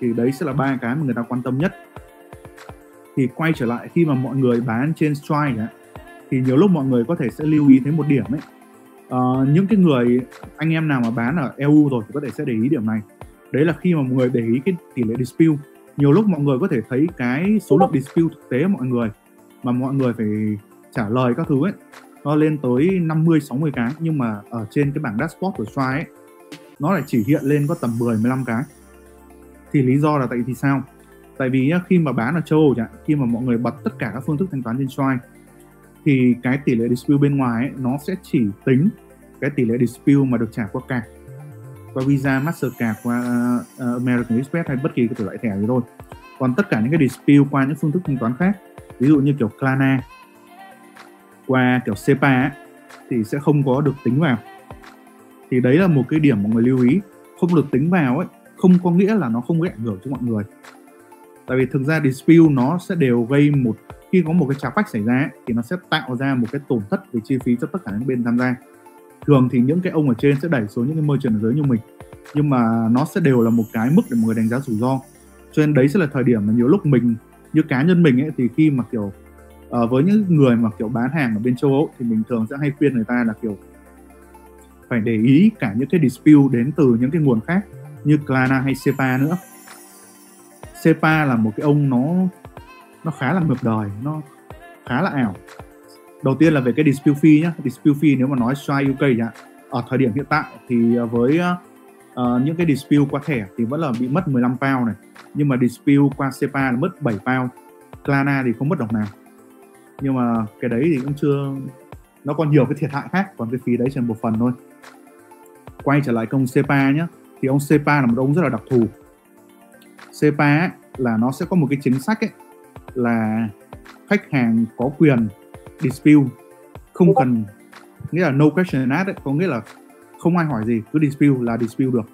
thì đấy sẽ là ba cái mà người ta quan tâm nhất. Thì quay trở lại khi mà mọi người bán trên Stripe ấy, thì nhiều lúc mọi người có thể sẽ lưu ý thấy một điểm ấy. Uh, những cái người anh em nào mà bán ở EU rồi thì có thể sẽ để ý điểm này. Đấy là khi mà mọi người để ý cái tỷ lệ dispute. Nhiều lúc mọi người có thể thấy cái số lượng dispute thực tế mọi người mà mọi người phải trả lời các thứ ấy nó lên tới 50 60 cái. Nhưng mà ở trên cái bảng dashboard của Stripe ấy nó lại chỉ hiện lên có tầm 10 15 cái thì lý do là tại vì sao tại vì nhá, khi mà bán ở châu Âu chẳng khi mà mọi người bật tất cả các phương thức thanh toán trên Stripe thì cái tỷ lệ dispute bên ngoài ấy, nó sẽ chỉ tính cái tỷ lệ dispute mà được trả qua card qua Visa, Mastercard, qua uh, American Express hay bất kỳ cái thể loại thẻ gì thôi. Còn tất cả những cái dispute qua những phương thức thanh toán khác, ví dụ như kiểu Klarna, qua kiểu SEPA ấy, thì sẽ không có được tính vào. Thì đấy là một cái điểm mọi người lưu ý, không được tính vào ấy, không có nghĩa là nó không gây ảnh hưởng cho mọi người. tại vì thực ra dispute nó sẽ đều gây một khi có một cái trá bách xảy ra thì nó sẽ tạo ra một cái tổn thất về chi phí cho tất cả những bên tham gia. Thường thì những cái ông ở trên sẽ đẩy xuống những cái merchant ở dưới như mình nhưng mà nó sẽ đều là một cái mức để mọi người đánh giá rủi ro. Cho nên đấy sẽ là thời điểm mà nhiều lúc mình như cá nhân mình ấy thì khi mà kiểu uh, với những người mà kiểu bán hàng ở bên châu Âu thì mình thường sẽ hay khuyên người ta là kiểu phải để ý cả những cái dispute đến từ những cái nguồn khác như Klarna hay SEPA nữa. SEPA là một cái ông nó nó khá là ngược đời nó khá là ảo. Đầu tiên là về cái dispute fee nhá. Dispute fee nếu mà nói Stripe UK nhá ở thời điểm hiện tại thì với uh, những cái dispute qua thẻ thì vẫn là bị mất 15 pound này. Nhưng mà dispute qua SEPA là mất 7 pound. Klarna thì không mất đồng nào. Nhưng mà cái đấy thì cũng chưa nó còn nhiều cái thiệt hại khác còn cái phí đấy chỉ là một phần thôi. Quay trở lại công SEPA nhé thì ông SEPA là một ông rất là đặc thù. SEPA ấy, là nó sẽ có một cái chính sách ấy là khách hàng có quyền dispute không cần nghĩa là no question asked ấy, có nghĩa là không ai hỏi gì cứ dispute là dispute được.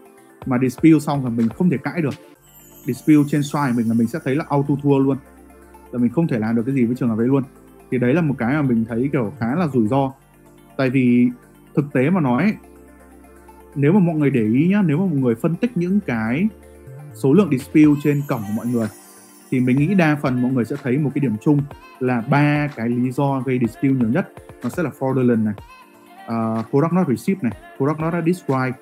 Mà dispute xong là mình không thể cãi được. Dispute trên xoài mình là mình sẽ thấy là auto thua luôn. Là mình không thể làm được cái gì với trường hợp đấy luôn. Thì đấy là một cái mà mình thấy kiểu khá là rủi ro. Tại vì thực tế mà nói nếu mà mọi người để ý nhá nếu mà mọi người phân tích những cái số lượng dispute trên cổng của mọi người thì mình nghĩ đa phần mọi người sẽ thấy một cái điểm chung là ba cái lý do gây dispute nhiều nhất. Nó sẽ là fraudulent này ờ, uh, product not received này product not described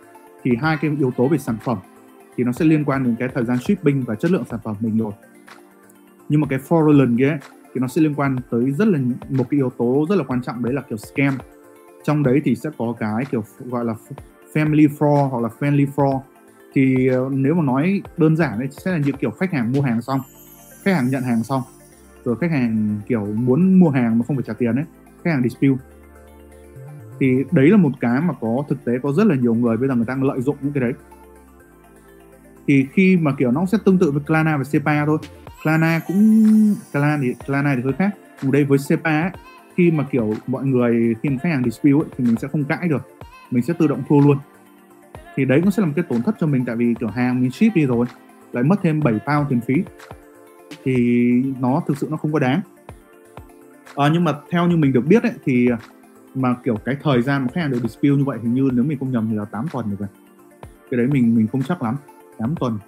thì hai cái yếu tố về sản phẩm thì nó sẽ liên quan đến cái thời gian shipping và chất lượng sản phẩm mình rồi. Nhưng mà cái fraudulent kia thì nó sẽ liên quan tới rất là một cái yếu tố rất là quan trọng đấy là kiểu scam. Trong đấy thì sẽ có cái kiểu gọi là family fraud hoặc là friendly fraud thì ờ, nếu mà nói đơn giản đấy sẽ là như kiểu khách hàng mua hàng xong khách hàng nhận hàng xong rồi khách hàng kiểu muốn mua hàng mà không phải trả tiền ấy khách hàng dispute. Thì đấy là một cái mà có thực tế có rất là nhiều người bây giờ người ta lợi dụng những cái đấy. Thì khi mà kiểu nó sẽ tương tự với Klarna và SEPA thôi. Klarna cũng Klarna thì Klarna thì hơi khác. Ở đây với SEPA ấy, khi mà kiểu mọi người khi mà khách hàng dispute ấy, thì mình sẽ không cãi được mình sẽ tự động thua luôn. Thì đấy cũng sẽ là một cái tổn thất cho mình tại vì kiểu hàng mình ship đi rồi lại mất thêm 7 pound tiền phí. Thì nó thực sự nó không có đáng. À, nhưng mà theo như mình được biết ấy, thì mà kiểu cái thời gian mà khách hàng được dispute như vậy hình như nếu mình không nhầm thì là 8 tuần rồi cái đấy mình mình không chắc lắm. 8 tuần.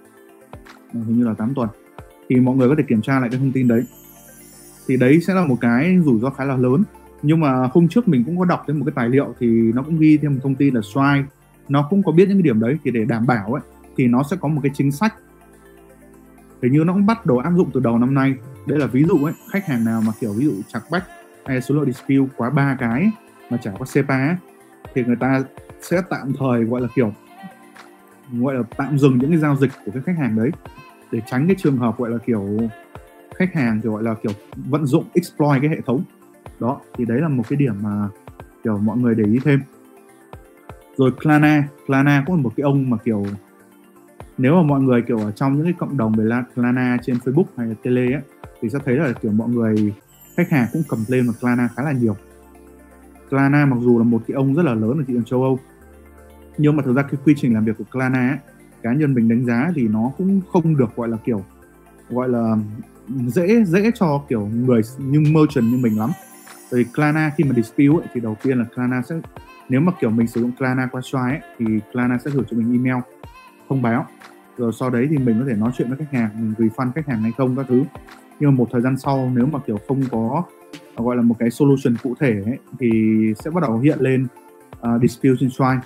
À, hình như là 8 tuần. Thì mọi người có thể kiểm tra lại cái thông tin đấy. Thì đấy sẽ là một cái rủi ro khá là lớn nhưng mà hôm trước mình cũng có đọc thêm một cái tài liệu thì nó cũng ghi thêm một thông tin là Stripe nó cũng có biết những cái điểm đấy thì để đảm bảo ấy thì nó sẽ có một cái chính sách. Hình như nó cũng bắt đầu áp dụng từ đầu năm nay. Đấy là ví dụ ấy khách hàng nào mà kiểu ví dụ chặt bách hay số lượng dispute quá ba cái mà chả có SEPA ấy, thì người ta sẽ tạm thời gọi là kiểu gọi là tạm dừng những cái giao dịch của cái khách hàng đấy để tránh cái trường hợp gọi là kiểu khách hàng thì gọi là kiểu vận dụng exploit cái hệ thống đó thì đấy là một cái điểm mà kiểu mọi người để ý thêm. Rồi Klarna Klarna cũng là một cái ông mà kiểu nếu mà mọi người kiểu ở trong những cái cộng đồng về Klarna trên Facebook hay là Tele ấy, thì sẽ thấy là kiểu mọi người khách hàng cũng cầm lên vào Klarna khá là nhiều. Klarna mặc dù là một cái ông rất là lớn ở thị trường châu Âu nhưng mà thực ra cái quy trình làm việc của Klarna ấy, cá nhân mình đánh giá thì nó cũng không được gọi là kiểu gọi là dễ dễ cho kiểu người như merchant như mình lắm. Tại vì Klarna khi mà dispute ấy, thì đầu tiên là Klarna sẽ nếu mà kiểu mình sử dụng Klarna qua Stripe ấy, thì Klarna sẽ gửi cho mình email thông báo. Rồi sau đấy thì mình có thể nói chuyện với khách hàng mình refund khách hàng hay không các thứ. Nhưng mà một thời gian sau nếu mà kiểu không có à, gọi là một cái solution cụ thể ấy, thì sẽ bắt đầu hiện lên uh, dispute trên Stripe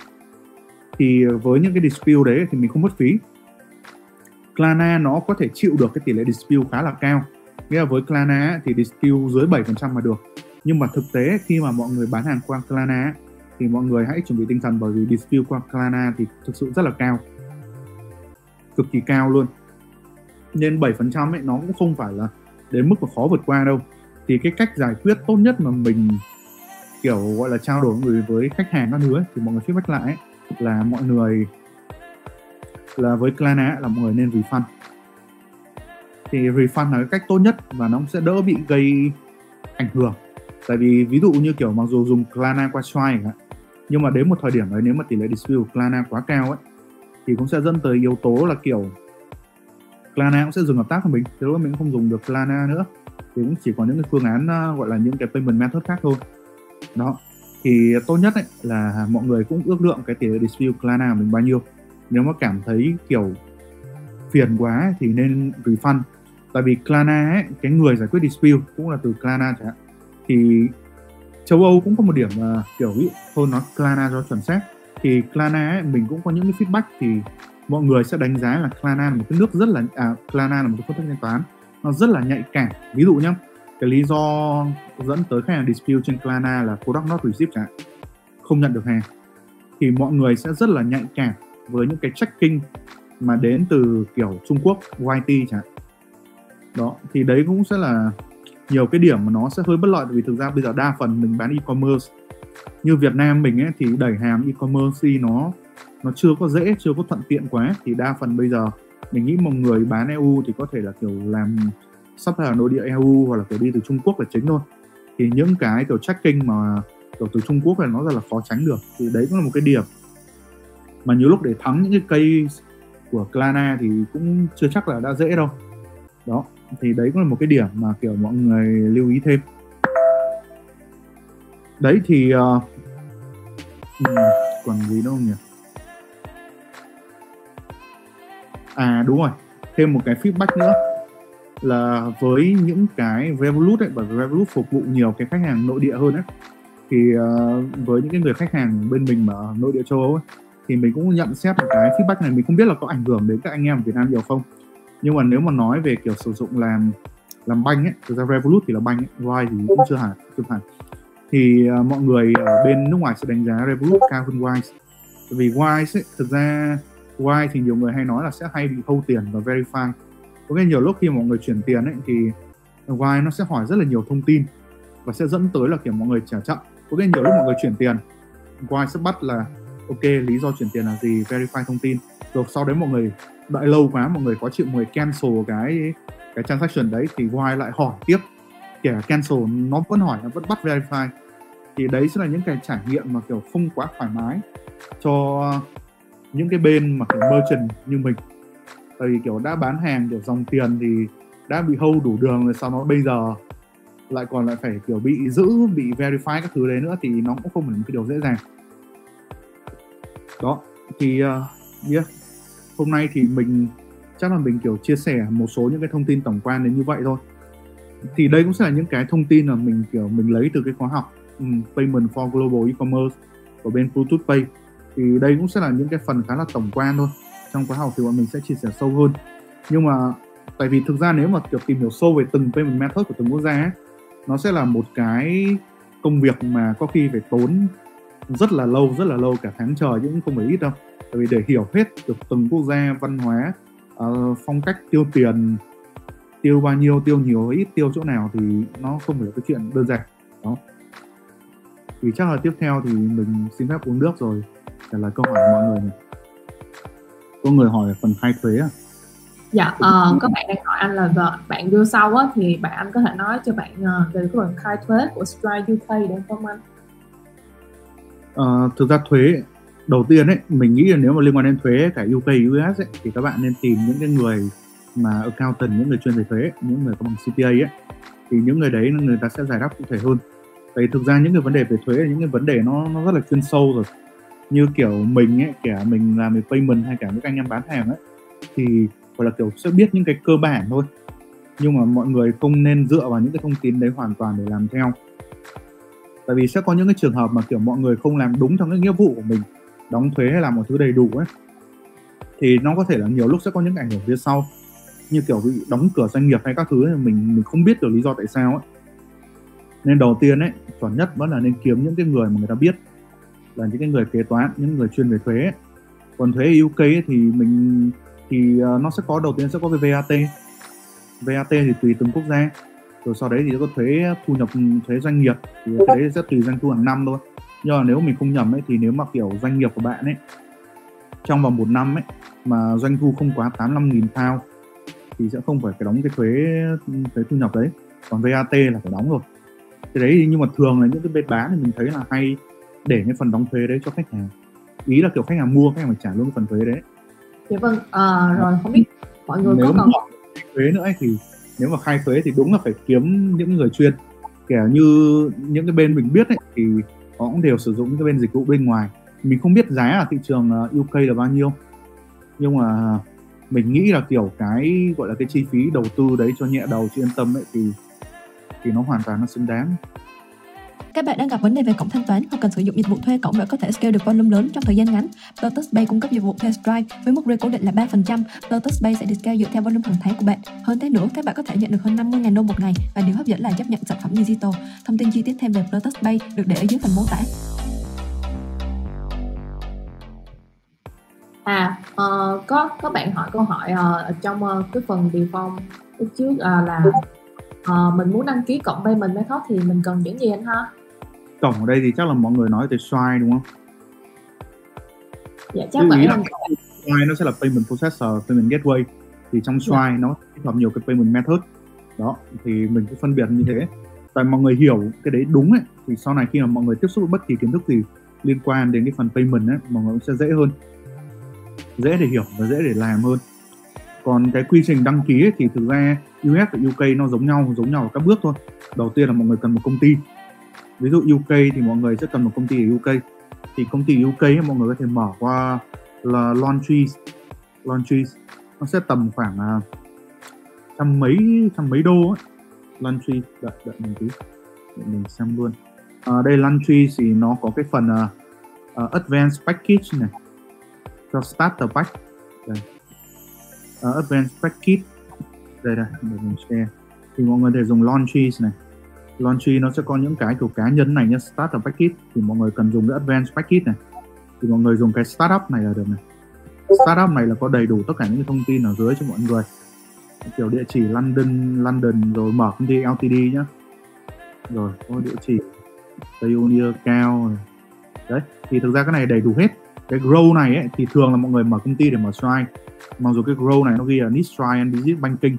thì với những cái dispute đấy thì mình không mất phí. Klarna nó có thể chịu được cái tỷ lệ dispute khá là cao. Nghĩa là với Klarna thì dispute dưới 7% mà được nhưng mà thực tế khi mà mọi người bán hàng qua Klarna thì mọi người hãy chuẩn bị tinh thần bởi vì dispute qua Klarna thì thực sự rất là cao. Cực kỳ cao luôn. Nên 7% ấy nó cũng không phải là đến mức mà khó vượt qua đâu. Thì cái cách giải quyết tốt nhất mà mình kiểu gọi là trao đổi người với khách hàng các thứ ấy, thì mọi người feedback lại ấy, là mọi người là với Klarna là mọi người nên refund. Thì refund là cái cách tốt nhất và nó sẽ đỡ bị gây ảnh hưởng tại vì ví dụ như kiểu mặc dù dùng Klarna qua Stripe nhưng mà đến một thời điểm đấy nếu mà tỷ lệ dispute của Klarna quá cao ấy thì cũng sẽ dẫn tới yếu tố là kiểu Klarna cũng sẽ dừng hợp tác của mình. Thế lúc mình cũng không dùng được Klarna nữa. Thì cũng chỉ có những cái phương án ờ, gọi là những cái payment method khác thôi. Đó. Thì tốt nhất ấy, là mọi người cũng ước lượng cái tỷ lệ dispute Klarna của mình bao nhiêu. Nếu mà cảm thấy kiểu phiền quá thì nên refund. Tại vì Klarna ấy, cái người giải quyết dispute cũng là từ Klarna chẳng hạn thì châu Âu cũng có một điểm là kiểu ví dụ thôi nói Klarna cho chuẩn xác. Thì Klarna ấy, mình cũng có những cái feedback thì mọi người sẽ đánh giá là Klarna là một cái nước rất là à, Klarna là một cái phương thức thanh toán. Nó rất là nhạy cảm. Ví dụ nhá cái lý do dẫn tới khách hàng dispute trên Klarna là product not received cả không nhận được hàng. Thì mọi người sẽ rất là nhạy cảm với những cái checking mà đến từ kiểu Trung Quốc YT chẳng đó thì đấy cũng sẽ là nhiều cái điểm mà nó sẽ hơi bất lợi vì thực ra bây giờ đa phần mình bán e-commerce. Như Việt Nam mình ấy, thì đẩy hàng e-commerce nó nó chưa có dễ, chưa có thuận tiện quá. Thì đa phần bây giờ, mình nghĩ một người bán EU thì có thể là, kiểu, làm sắp là nội địa EU hoặc là, kiểu, đi từ Trung Quốc là chính thôi. Thì những cái, kiểu, tracking mà, kiểu, từ Trung Quốc là nó rất là khó tránh được. Thì đấy cũng là một cái điểm. Mà nhiều lúc để thắng những cái cây của Klarna thì cũng chưa chắc là đã dễ đâu. Đó thì đấy cũng là một cái điểm mà kiểu mọi người lưu ý thêm. Đấy thì uh, còn gì nữa không nhỉ? À đúng rồi. Thêm một cái feedback nữa là với những cái Revolut ấy bởi vì Revolut phục vụ nhiều cái khách hàng nội địa hơn ấy thì uh, với những cái người khách hàng bên mình mà nội địa châu Âu ấy thì mình cũng nhận xét một cái feedback này mình không biết là có ảnh hưởng đến các anh em Việt Nam nhiều không nhưng mà nếu mà nói về kiểu sử dụng làm làm banh ấy thực ra Revolut thì là banh ấy Wise thì cũng chưa hẳn chưa hẳn. Thì uh, mọi người ở bên nước ngoài sẽ đánh giá Revolut cao hơn Wise. Vì Wise ấy, thực ra Wise thì nhiều người hay nói là sẽ hay bị thâu tiền và verify. Có nghĩa nhiều lúc khi mọi người chuyển tiền ấy thì Wise nó sẽ hỏi rất là nhiều thông tin và sẽ dẫn tới là kiểu mọi người trả chậm. Có nghĩa nhiều lúc mọi người chuyển tiền Wise sẽ bắt là ok lý do chuyển tiền là gì verify thông tin. Rồi sau đấy mọi người đợi lâu quá mọi người có chịu mọi người cancel cái cái transaction đấy thì why lại hỏi tiếp. Kể cancel nó vẫn hỏi nó vẫn bắt verify. Thì đấy sẽ là những cái trải nghiệm mà kiểu không quá thoải mái cho những cái bên mà kiểu merchant như mình. Tại vì kiểu đã bán hàng kiểu dòng tiền thì đã bị hâu đủ đường rồi sau đó bây giờ lại còn lại phải kiểu bị giữ bị verify các thứ đấy nữa thì nó cũng không phải một cái điều dễ dàng. Đó thì uh, yeah hôm nay thì mình chắc là mình kiểu chia sẻ một số những cái thông tin tổng quan đến như vậy thôi. Thì đây cũng sẽ là những cái thông tin mà mình kiểu mình lấy từ cái khóa học um, Payment for Global E-commerce của bên Bluetooth Pay. Thì đây cũng sẽ là những cái phần khá là tổng quan thôi. Trong khóa học thì bọn mình sẽ chia sẻ sâu hơn. Nhưng mà tại vì thực ra nếu mà kiểu tìm hiểu sâu về từng payment method của từng quốc gia ấy, nó sẽ là một cái công việc mà có khi phải tốn rất là lâu rất là lâu cả tháng trời chứ cũng không phải ít đâu tại vì để hiểu hết được từng quốc gia văn hóa uh, phong cách tiêu tiền tiêu bao nhiêu tiêu nhiều ít tiêu chỗ nào thì nó không phải là cái chuyện đơn giản đó. Thì chắc là tiếp theo thì mình xin phép uống nước rồi. Trả lời câu hỏi của mọi người này. Có người hỏi phần khai thuế à? Dạ uh, có bạn đang hỏi anh là bạn đưa sau á thì bạn anh có thể nói cho bạn uh, về cái phần khai thuế của Stripe UK được không anh? Uh, thực ra thuế đầu tiên ấy mình nghĩ là nếu mà liên quan đến thuế cả UK US ấy, thì các bạn nên tìm những cái người mà accountant những người chuyên về thuế những người có bằng CPA ấy. Thì những người đấy người ta sẽ giải đáp cụ thể hơn. Tại thực ra những cái vấn đề về thuế là những cái vấn đề nó nó rất là chuyên sâu rồi. Như kiểu mình ấy cả mình làm về payment hay cả những anh em bán hàng ấy thì gọi là kiểu sẽ biết những cái cơ bản thôi. Nhưng mà mọi người không nên dựa vào những cái thông tin đấy hoàn toàn để làm theo. Tại vì sẽ có những cái trường hợp mà kiểu mọi người không làm đúng trong cái nghĩa vụ của mình đóng thuế hay làm một thứ đầy đủ ấy thì nó có thể là nhiều lúc sẽ có những ảnh hưởng phía sau. Như kiểu bị đóng cửa doanh nghiệp hay các thứ ấy, mình mình không biết được lý do tại sao ấy. Nên đầu tiên ấy chuẩn nhất vẫn là nên kiếm những cái người mà người ta biết là những cái người kế toán những người chuyên về thuế ấy. còn thuế ở UK ấy, thì mình thì ờ, nó sẽ có đầu tiên sẽ có về VAT VAT thì tùy từng quốc gia. Rồi sau đấy thì có thuế thu nhập thuế doanh nghiệp thì cái đấy sẽ tùy doanh thu hàng năm thôi nhưng mà nếu mình không nhầm ấy thì nếu mà kiểu doanh nghiệp của bạn ấy trong vòng một năm ấy mà doanh thu không quá 85.000 pound thì sẽ không phải phải đóng cái thuế thuế thu nhập đấy. Còn VAT là phải đóng rồi. Cái đấy nhưng mà thường là những cái bên bán thì mình thấy là hay để cái phần đóng thuế đấy cho khách hàng. Ý là kiểu khách hàng mua khách hàng phải trả luôn cái phần thuế đấy. Dạ vâng à, rồi không biết mọi người nếu có khai thuế nữa ấy, thì nếu mà khai thuế thì đúng là phải kiếm những người chuyên. Kể như những cái bên mình biết ấy, thì họ cũng đều sử dụng những cái bên dịch vụ bên ngoài. Mình không biết giá ở thị trường ờ, UK là bao nhiêu. Nhưng mà mình nghĩ là kiểu cái, gọi là cái chi phí đầu tư đấy cho nhẹ đầu, cho yên tâm ấy, thì thì nó hoàn toàn nó xứng đáng. Các bạn đang gặp vấn đề về cổng thanh toán hoặc cần sử dụng dịch vụ thuê cổng để có thể scale được volume lớn trong thời gian ngắn. Lotus Pay cung cấp dịch vụ thuê Stripe với mức rate cố định là 3%. Lotus Pay sẽ được scale dựa theo volume hàng tháng của bạn. Hơn thế nữa, các bạn có thể nhận được hơn 50.000 đô một ngày và điều hấp dẫn là chấp nhận sản phẩm digital. Thông tin chi tiết thêm về Lotus Pay được để ở dưới phần mô tả. à uh, có có bạn hỏi câu hỏi uh, trong uh, cái phần điều phong lúc trước uh, là uh, mình muốn đăng ký cộng payment method thì mình cần những gì anh ha cổng ở đây thì chắc là mọi người nói về Stripe đúng không? dạ chắc vậy Stripe nó sẽ là payment processor, payment gateway. Thì trong Stripe nó tích hợp nhiều cái payment method. Đó thì mình cũng phân biệt như thế. Tại mọi người hiểu cái đấy đúng ấy thì sau này khi mà mọi người tiếp xúc với bất kỳ kiến thức gì liên quan đến cái phần payment ấy mọi người cũng sẽ dễ hơn. Dễ để hiểu và dễ để làm hơn. Còn cái quy trình đăng ký ấy, thì thực ra US và UK nó giống nhau giống nhau ở các bước thôi. Đầu tiên là mọi người cần một công ty ví dụ UK thì mọi người sẽ cần một công ty ở UK thì công ty UK ấy, mọi người có thể mở qua là Launches Launches nó sẽ tầm khoảng uh, trăm mấy trăm mấy đô ấy Launches đợi đợi mình tí để mình xem luôn. À, đây Launches thì nó có cái phần uh, uh, Advanced Package này cho Starter Pack. Đây. Uh, Advanced Package. Đây đây để mình share. Thì mọi người để thể dùng Launches này. Launchy nó sẽ có những cái thuộc cá nhân này như startup Package thì mọi người cần dùng cái Advanced Package này. Thì mọi người dùng cái Startup này là được này. Startup này là có đầy đủ tất cả những thông tin ở dưới cho mọi người. Kiểu địa chỉ London London rồi mở công ty LTD nhá. Rồi có địa chỉ Pioneer cao đấy thì thực ra cái này đầy đủ hết. Cái grow này ấy, thì thường là mọi người mở công ty để mở Stripe. Mặc dù cái grow này nó ghi là Need Stripe and Business Banking.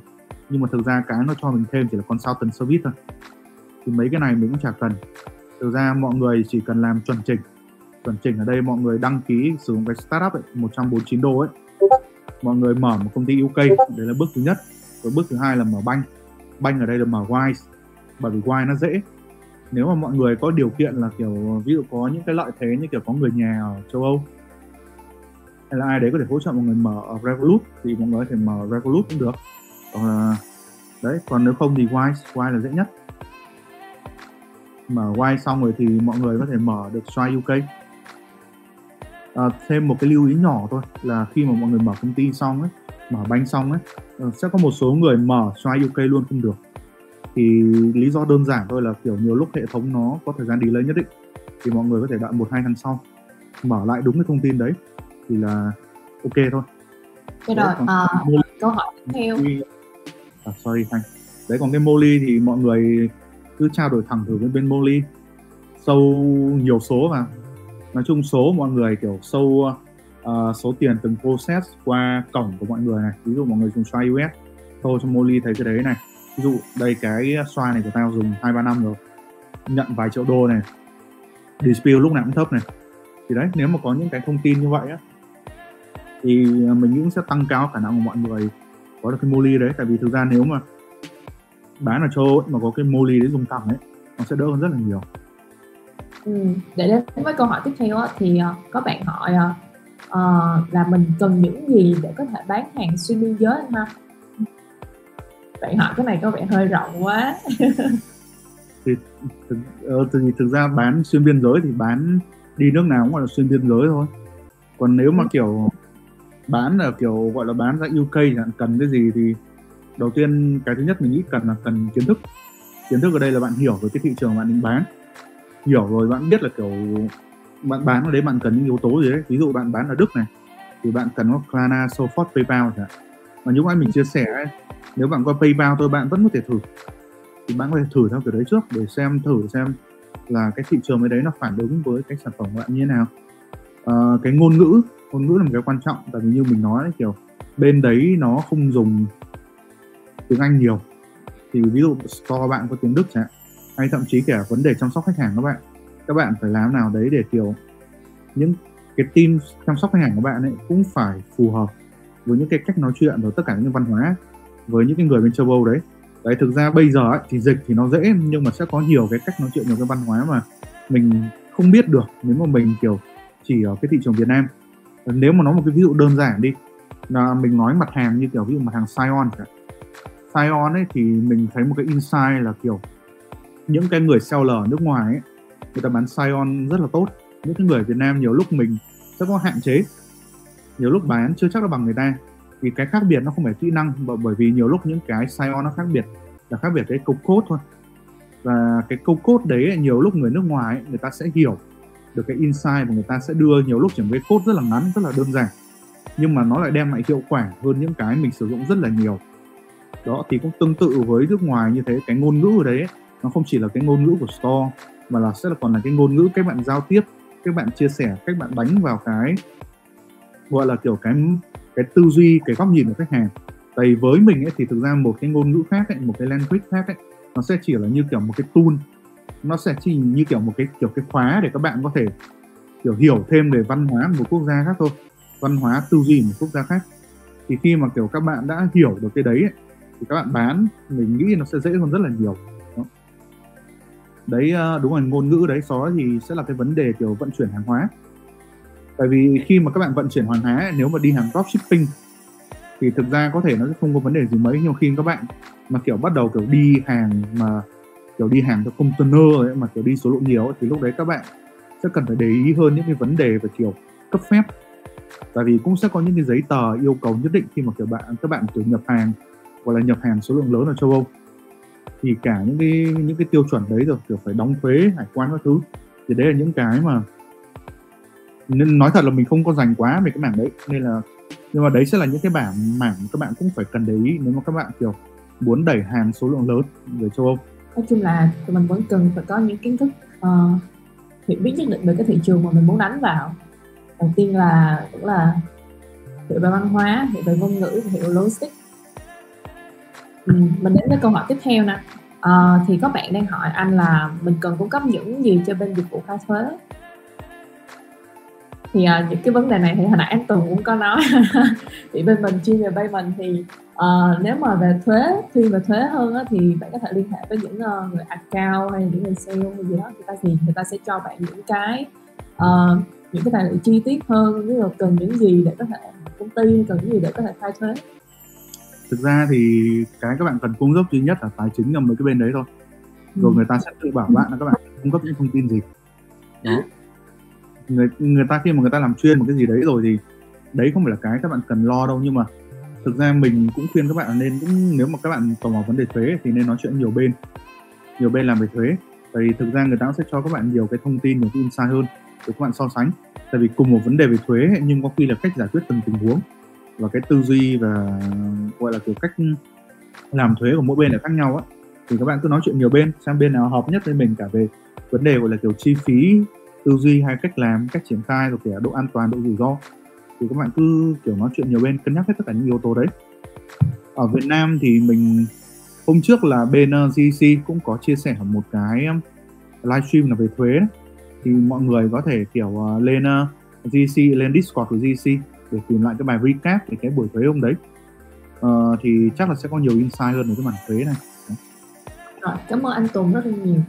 Nhưng mà thực ra cái nó cho mình thêm chỉ là consultant service thôi thì mấy cái này mình cũng chả cần. Thực ra mọi người chỉ cần làm chuẩn chỉnh. Chuẩn chỉnh ở đây mọi người đăng ký sử dụng cái startup ấy, 149 đô ấy. Mọi người mở một công ty UK đấy là bước thứ nhất. Rồi bước thứ hai là mở banh. Banh ở đây là mở Wise bởi vì Wise nó dễ. Nếu mà mọi người có điều kiện là kiểu ví dụ có những cái lợi thế như kiểu có người nhà ở châu Âu hay là ai đấy có thể hỗ trợ mọi người mở ở Revolut thì mọi người có thể mở Revolut cũng được. Còn là đấy còn nếu không thì Wise Wise là dễ nhất mở Wise xong rồi thì mọi người có thể mở được Stripe UK à, thêm một cái lưu ý nhỏ thôi là khi mà mọi người mở công ty xong ấy mở banh xong ấy ờ, sẽ có một số người mở Stripe UK luôn không được. Thì lý do đơn giản thôi là kiểu nhiều lúc hệ thống nó có thời gian delay nhất định thì mọi người có thể đợi một hai tháng sau mở lại đúng cái thông tin đấy thì là ok thôi. Thế rồi à, câu hỏi tiếp theo. À, sorry Thanh. Đấy còn cái Molly thì mọi người cứ trao đổi thẳng thử với bên Molly sâu nhiều số mà. Nói chung số mọi người kiểu sâu uh, số tiền từng process qua cổng của mọi người này. Ví dụ mọi người dùng xoay US thôi cho Molly thấy cái đấy này. Ví dụ đây cái xoa này của tao dùng hai ba năm rồi. Nhận vài triệu đô này. Dispute lúc nào cũng thấp này. Thì đấy nếu mà có những cái thông tin như vậy á thì mình cũng sẽ tăng cao khả năng của mọi người có được cái Molly đấy. Tại vì thực ra nếu mà bán ở châu Âu mà có cái Molly đấy dùng thẳng ấy nó sẽ đỡ hơn rất là nhiều. Ừ. để đến với câu hỏi tiếp theo á, thì ờ, có bạn hỏi ờ, là mình cần những gì để có thể bán hàng xuyên biên giới anh ha bạn hỏi cái này có vẻ hơi rộng quá. Thực, ờ, thì thực ra bán xuyên biên giới thì bán đi nước nào cũng gọi là xuyên biên giới thôi. Còn nếu mà kiểu bán là kiểu gọi là bán ra UK chẳng cần cái gì thì đầu tiên cái thứ nhất mình nghĩ cần là cần kiến thức. Kiến thức ở đây là bạn hiểu về cái thị trường bạn định bán. Hiểu rồi bạn biết là kiểu bạn bán ở đấy bạn cần những yếu tố gì đấy. Ví dụ bạn bán ở Đức này thì bạn cần có Klarna, Sofort, PayPal chẳng mà những anh mình chia sẻ ấy, nếu bạn có PayPal thôi bạn vẫn có thể thử. Thì bạn có thể thử theo kiểu đấy trước để xem thử xem là cái thị trường ở đấy nó phản ứng với cái sản phẩm của bạn như thế nào. À, cái ngôn ngữ. Ngôn ngữ là một cái quan trọng tại vì như mình nói ấy, kiểu bên đấy nó không dùng tiếng Anh nhiều. Thì ví dụ store bạn có tiếng Đức chẳng hạn hay thậm chí cả vấn đề chăm sóc khách hàng các bạn các bạn phải làm nào đấy để kiểu những cái team chăm sóc khách hàng của bạn ấy cũng phải phù hợp với những cái cách nói chuyện và tất cả những văn hóa với những cái người bên châu Âu đấy. Đấy thực ra bây giờ ấy, thì dịch thì nó dễ nhưng mà sẽ có nhiều cái cách nói chuyện nhiều cái văn hóa mà mình không biết được nếu mà mình kiểu chỉ ở cái thị trường Việt Nam. Nếu mà nói một cái ví dụ đơn giản đi là mình nói mặt hàng như kiểu ví dụ mặt hàng Scion Scion ấy thì mình thấy một cái insight là kiểu những cái người seller ở nước ngoài ấy người ta bán Scion rất là tốt. Những cái người Việt Nam nhiều lúc mình sẽ có hạn chế nhiều lúc bán chưa chắc là bằng người ta. Vì cái khác biệt nó không phải kỹ năng bởi vì nhiều lúc những cái Scion nó khác biệt là khác biệt cái câu code thôi. Và cái câu code đấy nhiều lúc người nước ngoài ấy, người ta sẽ hiểu được cái insight và người ta sẽ đưa nhiều lúc chỉ một cái code rất là ngắn rất là đơn giản. Nhưng mà nó lại đem lại hiệu quả hơn những cái mình sử dụng rất là nhiều đó thì cũng tương tự với nước ngoài như thế cái ngôn ngữ ở đấy nó không chỉ là cái ngôn ngữ của store mà là sẽ là còn là cái ngôn ngữ các bạn giao tiếp các bạn chia sẻ cách bạn đánh vào cái gọi là kiểu cái cái tư duy cái góc nhìn của khách hàng. Tại với mình ấy thì thực ra một cái ngôn ngữ khác ấy, một cái language khác ấy nó sẽ chỉ là như kiểu một cái tool. Nó sẽ chỉ như kiểu một cái kiểu cái khóa để các bạn có thể kiểu hiểu thêm về văn hóa một quốc gia khác thôi văn hóa tư duy một quốc gia khác. Thì khi mà kiểu các bạn đã hiểu được cái đấy ấy, thì các bạn bán mình nghĩ nó sẽ dễ hơn rất là nhiều. Đó. đấy ờ, đúng rồi ngôn ngữ đấy đó thì sẽ là cái vấn đề kiểu vận chuyển hàng hóa. Tại vì khi mà các bạn vận chuyển hàng hóa nếu mà đi hàng dropshipping thì thực ra có thể nó sẽ không có vấn đề gì mấy nhưng khi các bạn mà kiểu bắt đầu kiểu đi hàng mà kiểu đi hàng theo container ấy, mà kiểu đi số lượng nhiều ấy, thì lúc đấy các bạn sẽ cần phải để ý hơn những cái vấn đề về kiểu cấp phép. Tại vì cũng sẽ có những cái giấy tờ yêu cầu nhất định khi mà kiểu bạn các bạn kiểu nhập hàng gọi là nhập hàng số lượng lớn ở châu Âu. Thì cả những cái những cái tiêu chuẩn đấy rồi kiểu phải đóng thuế hải quan các thứ thì đấy là những cái mà nên nói thật là mình không có dành quá về cái mảng đấy. Nên là nhưng mà đấy sẽ là những cái bảng mảng các bạn cũng phải cần để ý nếu mà các bạn kiểu muốn đẩy hàng số lượng lớn về châu Âu. Nói chung là tụi mình vẫn cần phải có những kiến thức uh, hiểu biết nhất định về cái thị trường mà mình muốn đánh vào. Đầu tiên là cũng là hiểu về văn hóa hiểu về ngôn ngữ hiểu logistics ừ, mình đến với câu hỏi tiếp theo nè. Uh, thì có bạn đang hỏi anh là mình cần cung cấp những gì cho bên dịch vụ khai thuế? Thì uh, những cái vấn đề này thì hồi nãy anh Tùng cũng có nói. Thì bên mình chuyên về payment thì uh, nếu mà về thuế khi về thuế hơn á, thì bạn có thể liên hệ với những uh, người account hay những người sale hay gì đó người ta thì người ta sẽ cho bạn những cái uh, những cái tài liệu chi tiết hơn ví dụ cần những gì để có thể công ty cần những gì để có thể khai thuế thực ra thì cái các bạn cần cung cấp duy nhất là tài chính ở mấy cái bên đấy thôi. Rồi ừ. người ta sẽ tự bảo bạn là các bạn cung cấp những thông tin gì. Đó. Người người ta khi mà người ta làm chuyên một cái gì đấy rồi thì đấy không phải là cái các bạn cần lo đâu nhưng mà thực ra mình cũng khuyên các bạn nên cũng nếu mà các bạn tò mò vấn đề thuế thì nên nói chuyện nhiều bên nhiều bên làm về thuế. Tại vì thực ra người ta sẽ cho các bạn nhiều cái thông tin nhiều cái insight hơn để các bạn so sánh. Tại vì cùng một vấn đề về thuế nhưng có khi là cách giải quyết từng tình huống và cái tư duy và gọi là kiểu cách làm thuế của mỗi bên là khác nhau á. Thì các bạn cứ nói chuyện nhiều bên xem bên nào hợp nhất với mình, cả về vấn đề gọi là kiểu chi phí, tư duy hay cách làm, cách triển khai, rồi kể độ an toàn, độ rủi ro. Thì các bạn cứ kiểu nói chuyện nhiều bên, cân nhắc hết tất cả những yếu tố đấy. Ở Việt Nam thì mình, hôm trước là bên ờ, GC cũng có chia sẻ một cái livestream là về thuế thì mọi người có thể kiểu ờ, lên ờ, GC lên Discord của GC để tìm lại cái bài recap về cái buổi thuế hôm đấy. Uh, thì chắc là sẽ có nhiều insight hơn về cái mảng thuế này. Rồi cảm ơn anh Tùng rất là nhiều.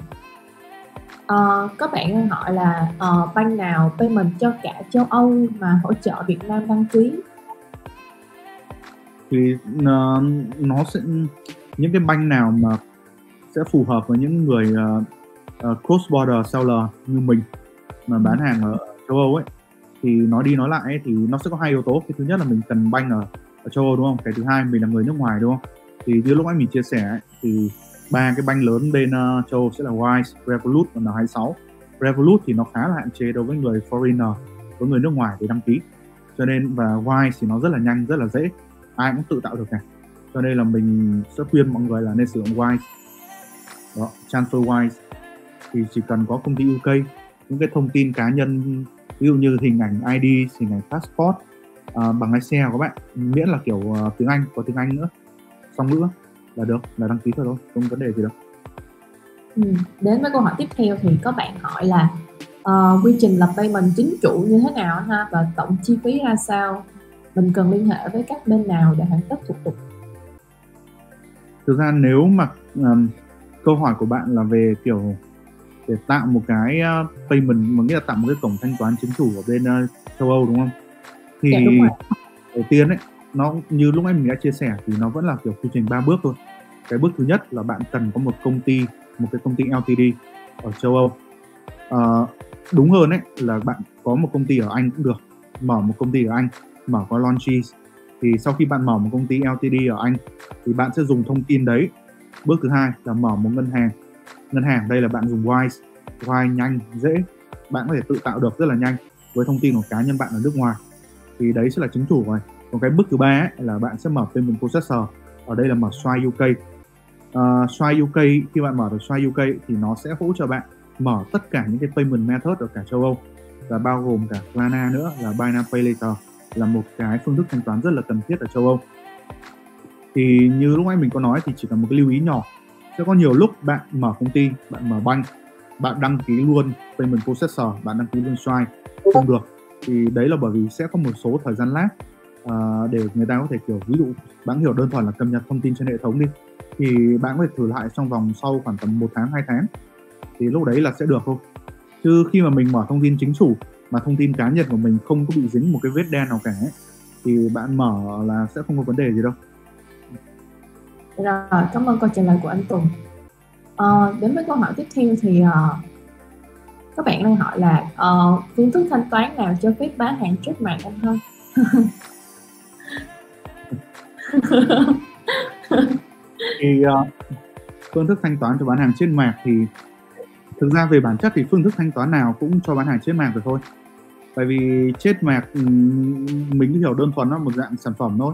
Uh, có bạn hỏi là uh, bank nào payment cho cả châu Âu mà hỗ trợ Việt Nam đăng ký? Thì uh, nó sẽ những cái bank nào mà sẽ phù hợp với những người uh, uh, cross border seller như mình mà bán hàng ở châu Âu ấy thì nói đi nói lại ấy, thì nó sẽ có hai yếu tố cái thứ nhất là mình cần banh ở, ở châu Âu đúng không cái thứ hai mình là người nước ngoài đúng không thì như lúc nãy mình chia sẻ ấy, thì ba cái banh lớn bên uh, châu sẽ là Wise, Revolut và N26. Revolut thì nó khá là hạn chế đối với người foreigner, với người nước ngoài để đăng ký. Cho nên và Wise thì nó rất là nhanh, rất là dễ. Ai cũng tự tạo được cả. Cho nên là mình sẽ khuyên mọi người là nên sử dụng Wise. Đó, TransferWise thì chỉ cần có công ty UK những cái thông tin cá nhân ví dụ như hình ảnh ID, hình ảnh passport, uh, bằng lái xe của bạn. Miễn là kiểu uh, tiếng Anh có tiếng Anh nữa. Xong nữa là được là đăng ký thôi thôi không vấn đề gì đâu. Ừ. đến với câu hỏi tiếp theo thì có bạn hỏi là uh, quy trình lập payment chính chủ như thế nào ha? Và tổng chi phí ra sao? Mình cần liên hệ với các bên nào để hoàn tất thủ tục? Thực ra nếu mà um, câu hỏi của bạn là về kiểu để tạo một cái payment mà nghĩa là tạo một cái cổng thanh toán chính chủ ở bên uh, châu Âu đúng không? Thì dạ, đúng đầu tiên ấy nó như lúc nãy mình đã chia sẻ thì nó vẫn là kiểu quy trình ba bước thôi. Cái bước thứ nhất là bạn cần có một công ty, một cái công ty LTD ở châu Âu. Uh, đúng hơn ấy là bạn có một công ty ở Anh cũng được, mở một công ty ở Anh, mở có launches thì sau khi bạn mở một công ty LTD ở Anh thì bạn sẽ dùng thông tin đấy bước thứ hai là mở một ngân hàng ngân hàng. Đây là bạn dùng Wise. Wise nhanh dễ. Bạn có thể tự tạo được rất là nhanh với thông tin của cá nhân bạn ở nước ngoài. Thì đấy sẽ là chính chủ rồi. Còn cái bước thứ ba ấy, là bạn sẽ mở payment processor. Ở đây là mở Stripe UK uh, à, Stripe UK khi bạn mở được Stripe UK thì nó sẽ hỗ trợ bạn mở tất cả những cái payment method ở cả châu Âu và bao gồm cả Klarna nữa là Buy Now Pay Later là một cái phương thức thanh toán rất là cần thiết ở châu Âu. Thì như lúc nãy mình có nói thì chỉ cần một cái lưu ý nhỏ sẽ có nhiều lúc bạn mở công ty bạn mở bank bạn đăng ký luôn payment processor bạn đăng ký luôn Stripe. Không được. Thì đấy là bởi vì sẽ có một số thời gian lag uh, để người ta có thể kiểu ví dụ bạn hiểu đơn thuần là cập nhật thông tin trên hệ thống đi thì bạn có thể thử lại trong vòng sau khoảng tầm một tháng hai tháng thì lúc đấy là sẽ được thôi. Chứ khi mà mình mở thông tin chính chủ mà thông tin cá nhân của mình không có bị dính một cái vết đen nào cả ấy, thì bạn mở là sẽ không có vấn đề gì đâu rồi cảm ơn câu trả lời của anh Tùng. À, đến với câu hỏi tiếp theo thì uh, các bạn đang hỏi là uh, phương thức thanh toán nào cho phép bán hàng trước mạng anh hơn? Thì uh, phương thức thanh toán cho bán hàng trên mạng thì thực ra về bản chất thì phương thức thanh toán nào cũng cho bán hàng trên mạng được thôi. Tại vì chết mạc mình hiểu đơn thuần nó một dạng sản phẩm thôi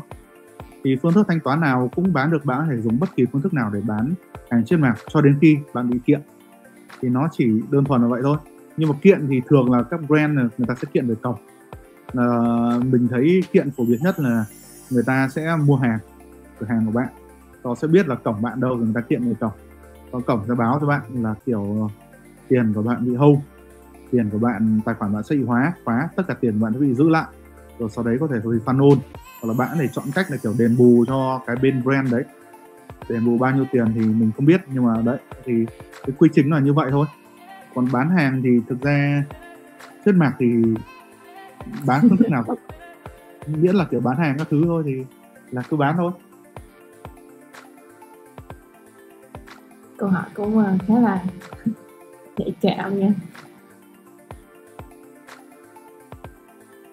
thì phương thức thanh toán nào cũng bán được bạn có thể dùng bất kỳ phương thức nào để bán hàng trên mạng cho đến khi bạn bị kiện. Thì nó chỉ đơn thuần là vậy thôi. Nhưng mà kiện thì thường là các brand người ta sẽ kiện về cọc. À, mình thấy kiện phổ biến nhất là người ta sẽ mua hàng cửa hàng của bạn. Họ sẽ biết là cổng bạn đâu rồi người ta kiện về cổng có cổng sẽ báo cho bạn là kiểu ờ, tiền của bạn bị hâu tiền của bạn tài khoản bạn sẽ bị hóa khóa tất cả tiền của bạn sẽ bị giữ lại rồi sau đấy có thể refund ôn hoặc là bạn để chọn cách là kiểu đền bù cho cái bên brand đấy. Đền bù bao nhiêu tiền thì mình không biết, nhưng mà đấy, thì cái quy trình là như vậy thôi. Còn bán hàng thì thực ra trên mạc thì bán phương thức nào miễn là kiểu bán hàng các thứ thôi thì là cứ bán thôi. Câu hỏi cũng khá là nhạy cảm nha.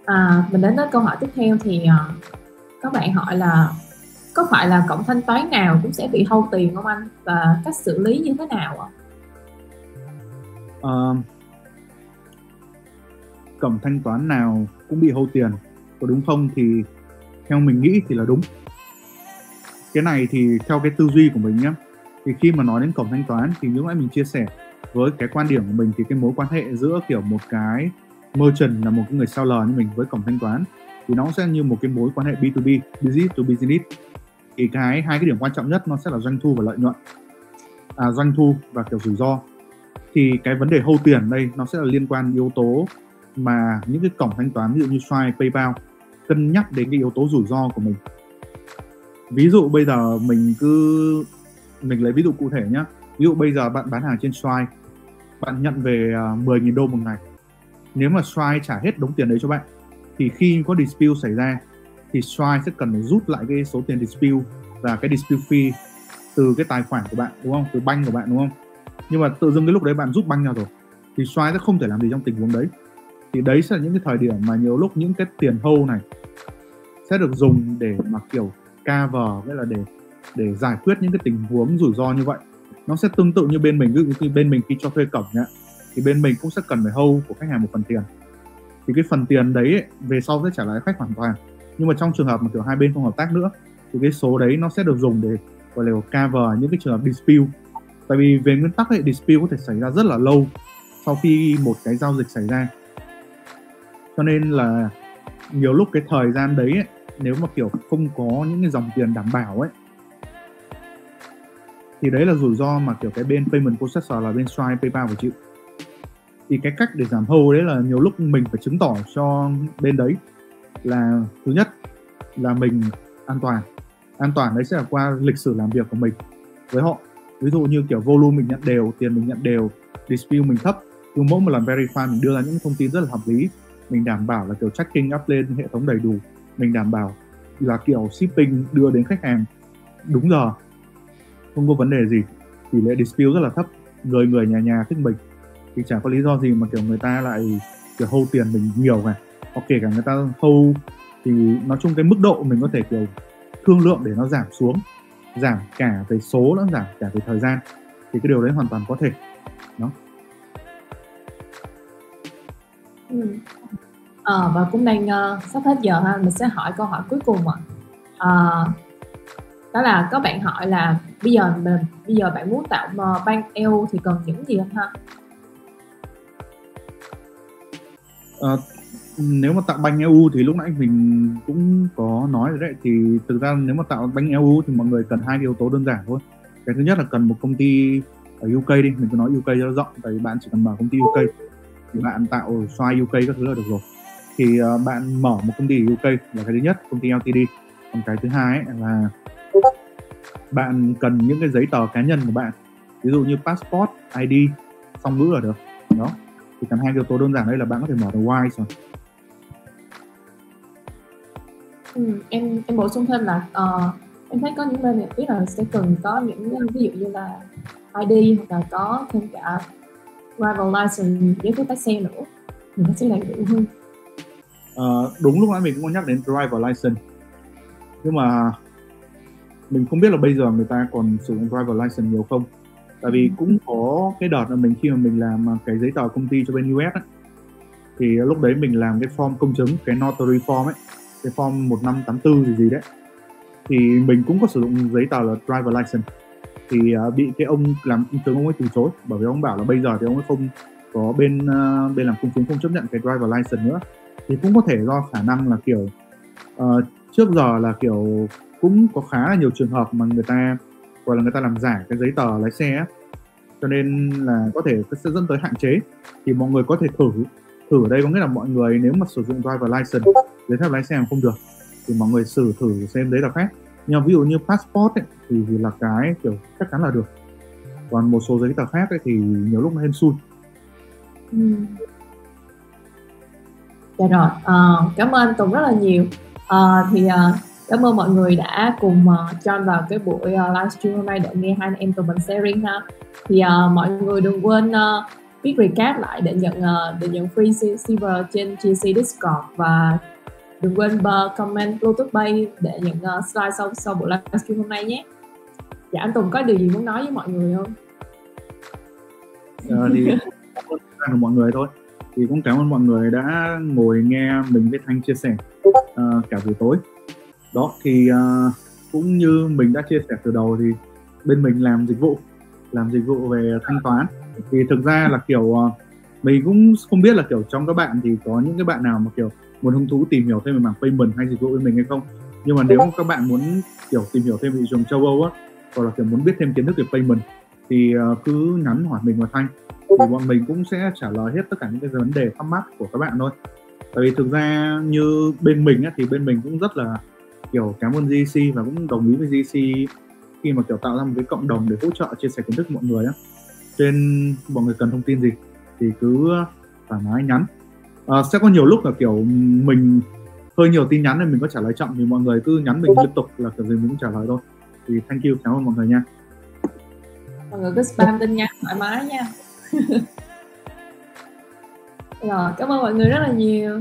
À, mình đến với câu hỏi tiếp theo thì à, uh, các bạn hỏi là có phải là cổng thanh toán nào cũng sẽ bị hâu tiền không anh? Và cách xử lý như thế nào ạ? À, cổng thanh toán nào cũng bị hâu tiền có đúng không? Thì theo mình nghĩ thì là đúng. Cái này thì theo cái tư duy của mình nhé thì khi mà nói đến cổng thanh toán thì như nãy mình chia sẻ với cái quan điểm của mình thì cái mối quan hệ giữa kiểu một cái merchant là một cái người seller như mình với cổng thanh toán thì nó sẽ như một cái mối quan hệ B2B, business to business. Thì cái hai cái điểm quan trọng nhất nó sẽ là doanh thu và lợi nhuận. À, doanh thu và kiểu rủi ro. Thì cái vấn đề hâu tiền đây nó sẽ là liên quan yếu tố mà những cái cổng thanh toán ví dụ như Stripe, PayPal cân nhắc đến cái yếu tố rủi ro của mình. Ví dụ bây giờ mình cứ mình lấy ví dụ cụ thể nhé. Ví dụ bây giờ bạn bán hàng trên Stripe, bạn nhận về à, 10.000 đô một ngày. Nếu mà Stripe trả hết đống tiền đấy cho bạn, thì khi có dispute xảy ra, thì Stripe sẽ cần phải rút lại cái số tiền dispute và cái dispute fee từ cái tài khoản của bạn, đúng không? Từ banh của bạn, đúng không? Nhưng mà tự dưng cái lúc đấy bạn rút banh ra rồi, thì Stripe sẽ không thể làm gì trong tình huống đấy. Thì đấy sẽ là những cái thời điểm mà nhiều lúc những cái tiền hâu này sẽ được dùng để mà kiểu cover, nghĩa là để để giải quyết những cái tình huống rủi ro như vậy. Nó sẽ tương tự như bên mình, ví dụ như bên mình khi cho thuê cổng nhá thì bên mình cũng sẽ cần phải hâu của khách hàng một phần tiền. Thì cái phần tiền đấy ấy, về sau sẽ trả lại khách hoàn toàn. Nhưng mà trong trường hợp mà kiểu hai bên không hợp tác nữa thì cái số đấy nó sẽ được dùng để gọi là cover những cái trường hợp dispute. Tại vì về nguyên tắc ấy dispute có thể xảy ra rất là lâu sau khi một cái giao dịch xảy ra. Cho nên là nhiều lúc cái thời gian đấy ấy, nếu mà kiểu không có những cái dòng tiền đảm bảo ấy thì đấy là rủi ro mà kiểu cái bên payment processor là bên Stripe, PayPal phải chịu thì cái cách để giảm hâu đấy là nhiều lúc mình phải chứng tỏ cho bên đấy là, thứ nhất là mình an toàn. An toàn đấy sẽ là qua lịch sử làm việc của mình với họ. Ví dụ như kiểu volume mình nhận đều, tiền mình nhận đều dispute mình thấp, cứ mỗi một lần verify mình đưa ra những thông tin rất là hợp lý, mình đảm bảo là kiểu tracking up lên hệ thống đầy đủ, mình đảm bảo là kiểu shipping đưa đến khách hàng đúng giờ, không có vấn đề gì. Tỷ lệ dispute rất là thấp, người người nhà nhà thích mình thì chẳng có lý do gì mà kiểu người ta lại kiểu hâu tiền mình nhiều này hoặc kể cả người ta hâu thì nói chung cái mức độ mình có thể kiểu thương lượng để nó giảm xuống giảm cả về số lẫn giảm cả về thời gian thì cái điều đấy hoàn toàn có thể đó ừ. à, và cũng đang uh, sắp hết giờ ha mình sẽ hỏi câu hỏi cuối cùng ạ à. đó là có bạn hỏi là bây giờ mình bây giờ bạn muốn tạo uh, ban EU thì cần những gì không ha à, nếu mà tạo banh EU thì lúc nãy mình cũng có nói rồi đấy. Thì thực ra nếu mà tạo banh EU thì mọi người cần hai yếu tố đơn giản thôi. Cái thứ nhất là cần một công ty ở UK đi mình cứ nói UK cho rộng tại vì bạn chỉ cần mở công ty UK thì bạn tạo xoay UK các thứ là được rồi. Thì uh, bạn mở một công ty UK là cái thứ nhất công ty LTD còn cái thứ hai ấy là bạn cần những cái giấy tờ cá nhân của bạn. Ví dụ như passport ID song ngữ là được. Đó thì cần hai yếu tố đơn giản đây là bạn có thể mở được Wise rồi. Ừ, em em bổ sung thêm là uh, em thấy có những bên biết là sẽ cần có những ví dụ như là ID hoặc là có thêm cả driver license giấy phép lái xe nữa. Thì nó sẽ đầy đủ hơn. Uh, đúng lúc nãy mình cũng có nhắc đến driver license. Nhưng mà mình không biết là bây giờ người ta còn sử dụng driver license nhiều không tại vì cũng có cái đợt là mình khi mà mình làm à, cái giấy tờ công ty cho bên US ấy, thì lúc đấy mình làm cái form công chứng cái notary form ấy cái form 1584 gì gì đấy. Thì mình cũng có sử dụng giấy tờ là driver license. Thì uh, bị cái ông làm công chứng ông ấy từ chối bởi vì ông bảo là bây giờ thì ông ấy không có bên uh, bên làm công chứng không chấp nhận cái driver license nữa. Thì cũng có thể do khả năng là kiểu uh, trước giờ là kiểu cũng có khá là nhiều trường hợp mà người ta hoặc là người ta làm giả cái giấy tờ lái xe ấy. cho nên là có thể sẽ dẫn tới hạn chế. Thì mọi người có thể thử. Thử ở đây có nghĩa là mọi người nếu mà sử dụng driver license giấy phép lái xe mà không được thì mọi người sử thử xem giấy tờ khác nhưng ví dụ như passport ấy, thì, thì là cái kiểu chắc chắn là được. Còn một số giấy tờ khác ấy, thì nhiều lúc nó hên xui. Ừ. dạ rồi. À, cảm ơn tùng rất là nhiều. À, thì à, cảm ơn mọi người đã cùng uh, join vào cái buổi uh, livestream hôm nay để nghe hai anh em tụi mình sharing ha. Thì uh, mọi người đừng quên uh, viết recap lại để nhận uh, để nhận free silver trên GC Discord. Và đừng quên uh, comment Bluetooth Bay để nhận uh, slide sau sau buổi livestream hôm nay nhé. Dạ anh Tùng có điều gì muốn nói với mọi người không? Thì cảm ơn mọi người thôi. Thì cũng cảm ơn mọi người đã ngồi nghe mình với Thanh chia sẻ uh, cả buổi tối đó thì uh, cũng như mình đã chia sẻ từ đầu thì bên mình làm dịch vụ làm dịch vụ về thanh toán. Thì thực ra là kiểu uh, mình cũng không biết là kiểu trong các bạn thì có những cái bạn nào mà kiểu muốn hứng thú tìm hiểu thêm về mảng payment hay dịch vụ bên mình hay không. Nhưng mà nếu các bạn muốn kiểu tìm hiểu thêm về thị trường châu Âu á hoặc là kiểu muốn biết thêm kiến thức về payment thì uh, cứ nhắn hỏi mình và Thanh. Thì bọn mình cũng sẽ trả lời hết tất cả những cái vấn đề thắc mắc của các bạn thôi. Tại vì thực ra như bên mình á, thì bên mình cũng rất là kiểu cảm ơn GC và cũng đồng ý với GC khi mà kiểu tạo ra một cái cộng đồng để hỗ trợ chia sẻ kiến thức mọi người á. Trên mọi người cần thông tin gì thì cứ thoải mái nhắn. À, sẽ có nhiều lúc là kiểu mình hơi nhiều tin nhắn nên mình có trả lời chậm thì mọi người cứ nhắn mình liên tục là kiểu gì mình cũng trả lời thôi. Thì thank you cảm ơn mọi người nha. Mọi người cứ spam tin nhắn thoải mái nha. Rồi cảm ơn mọi người rất là nhiều.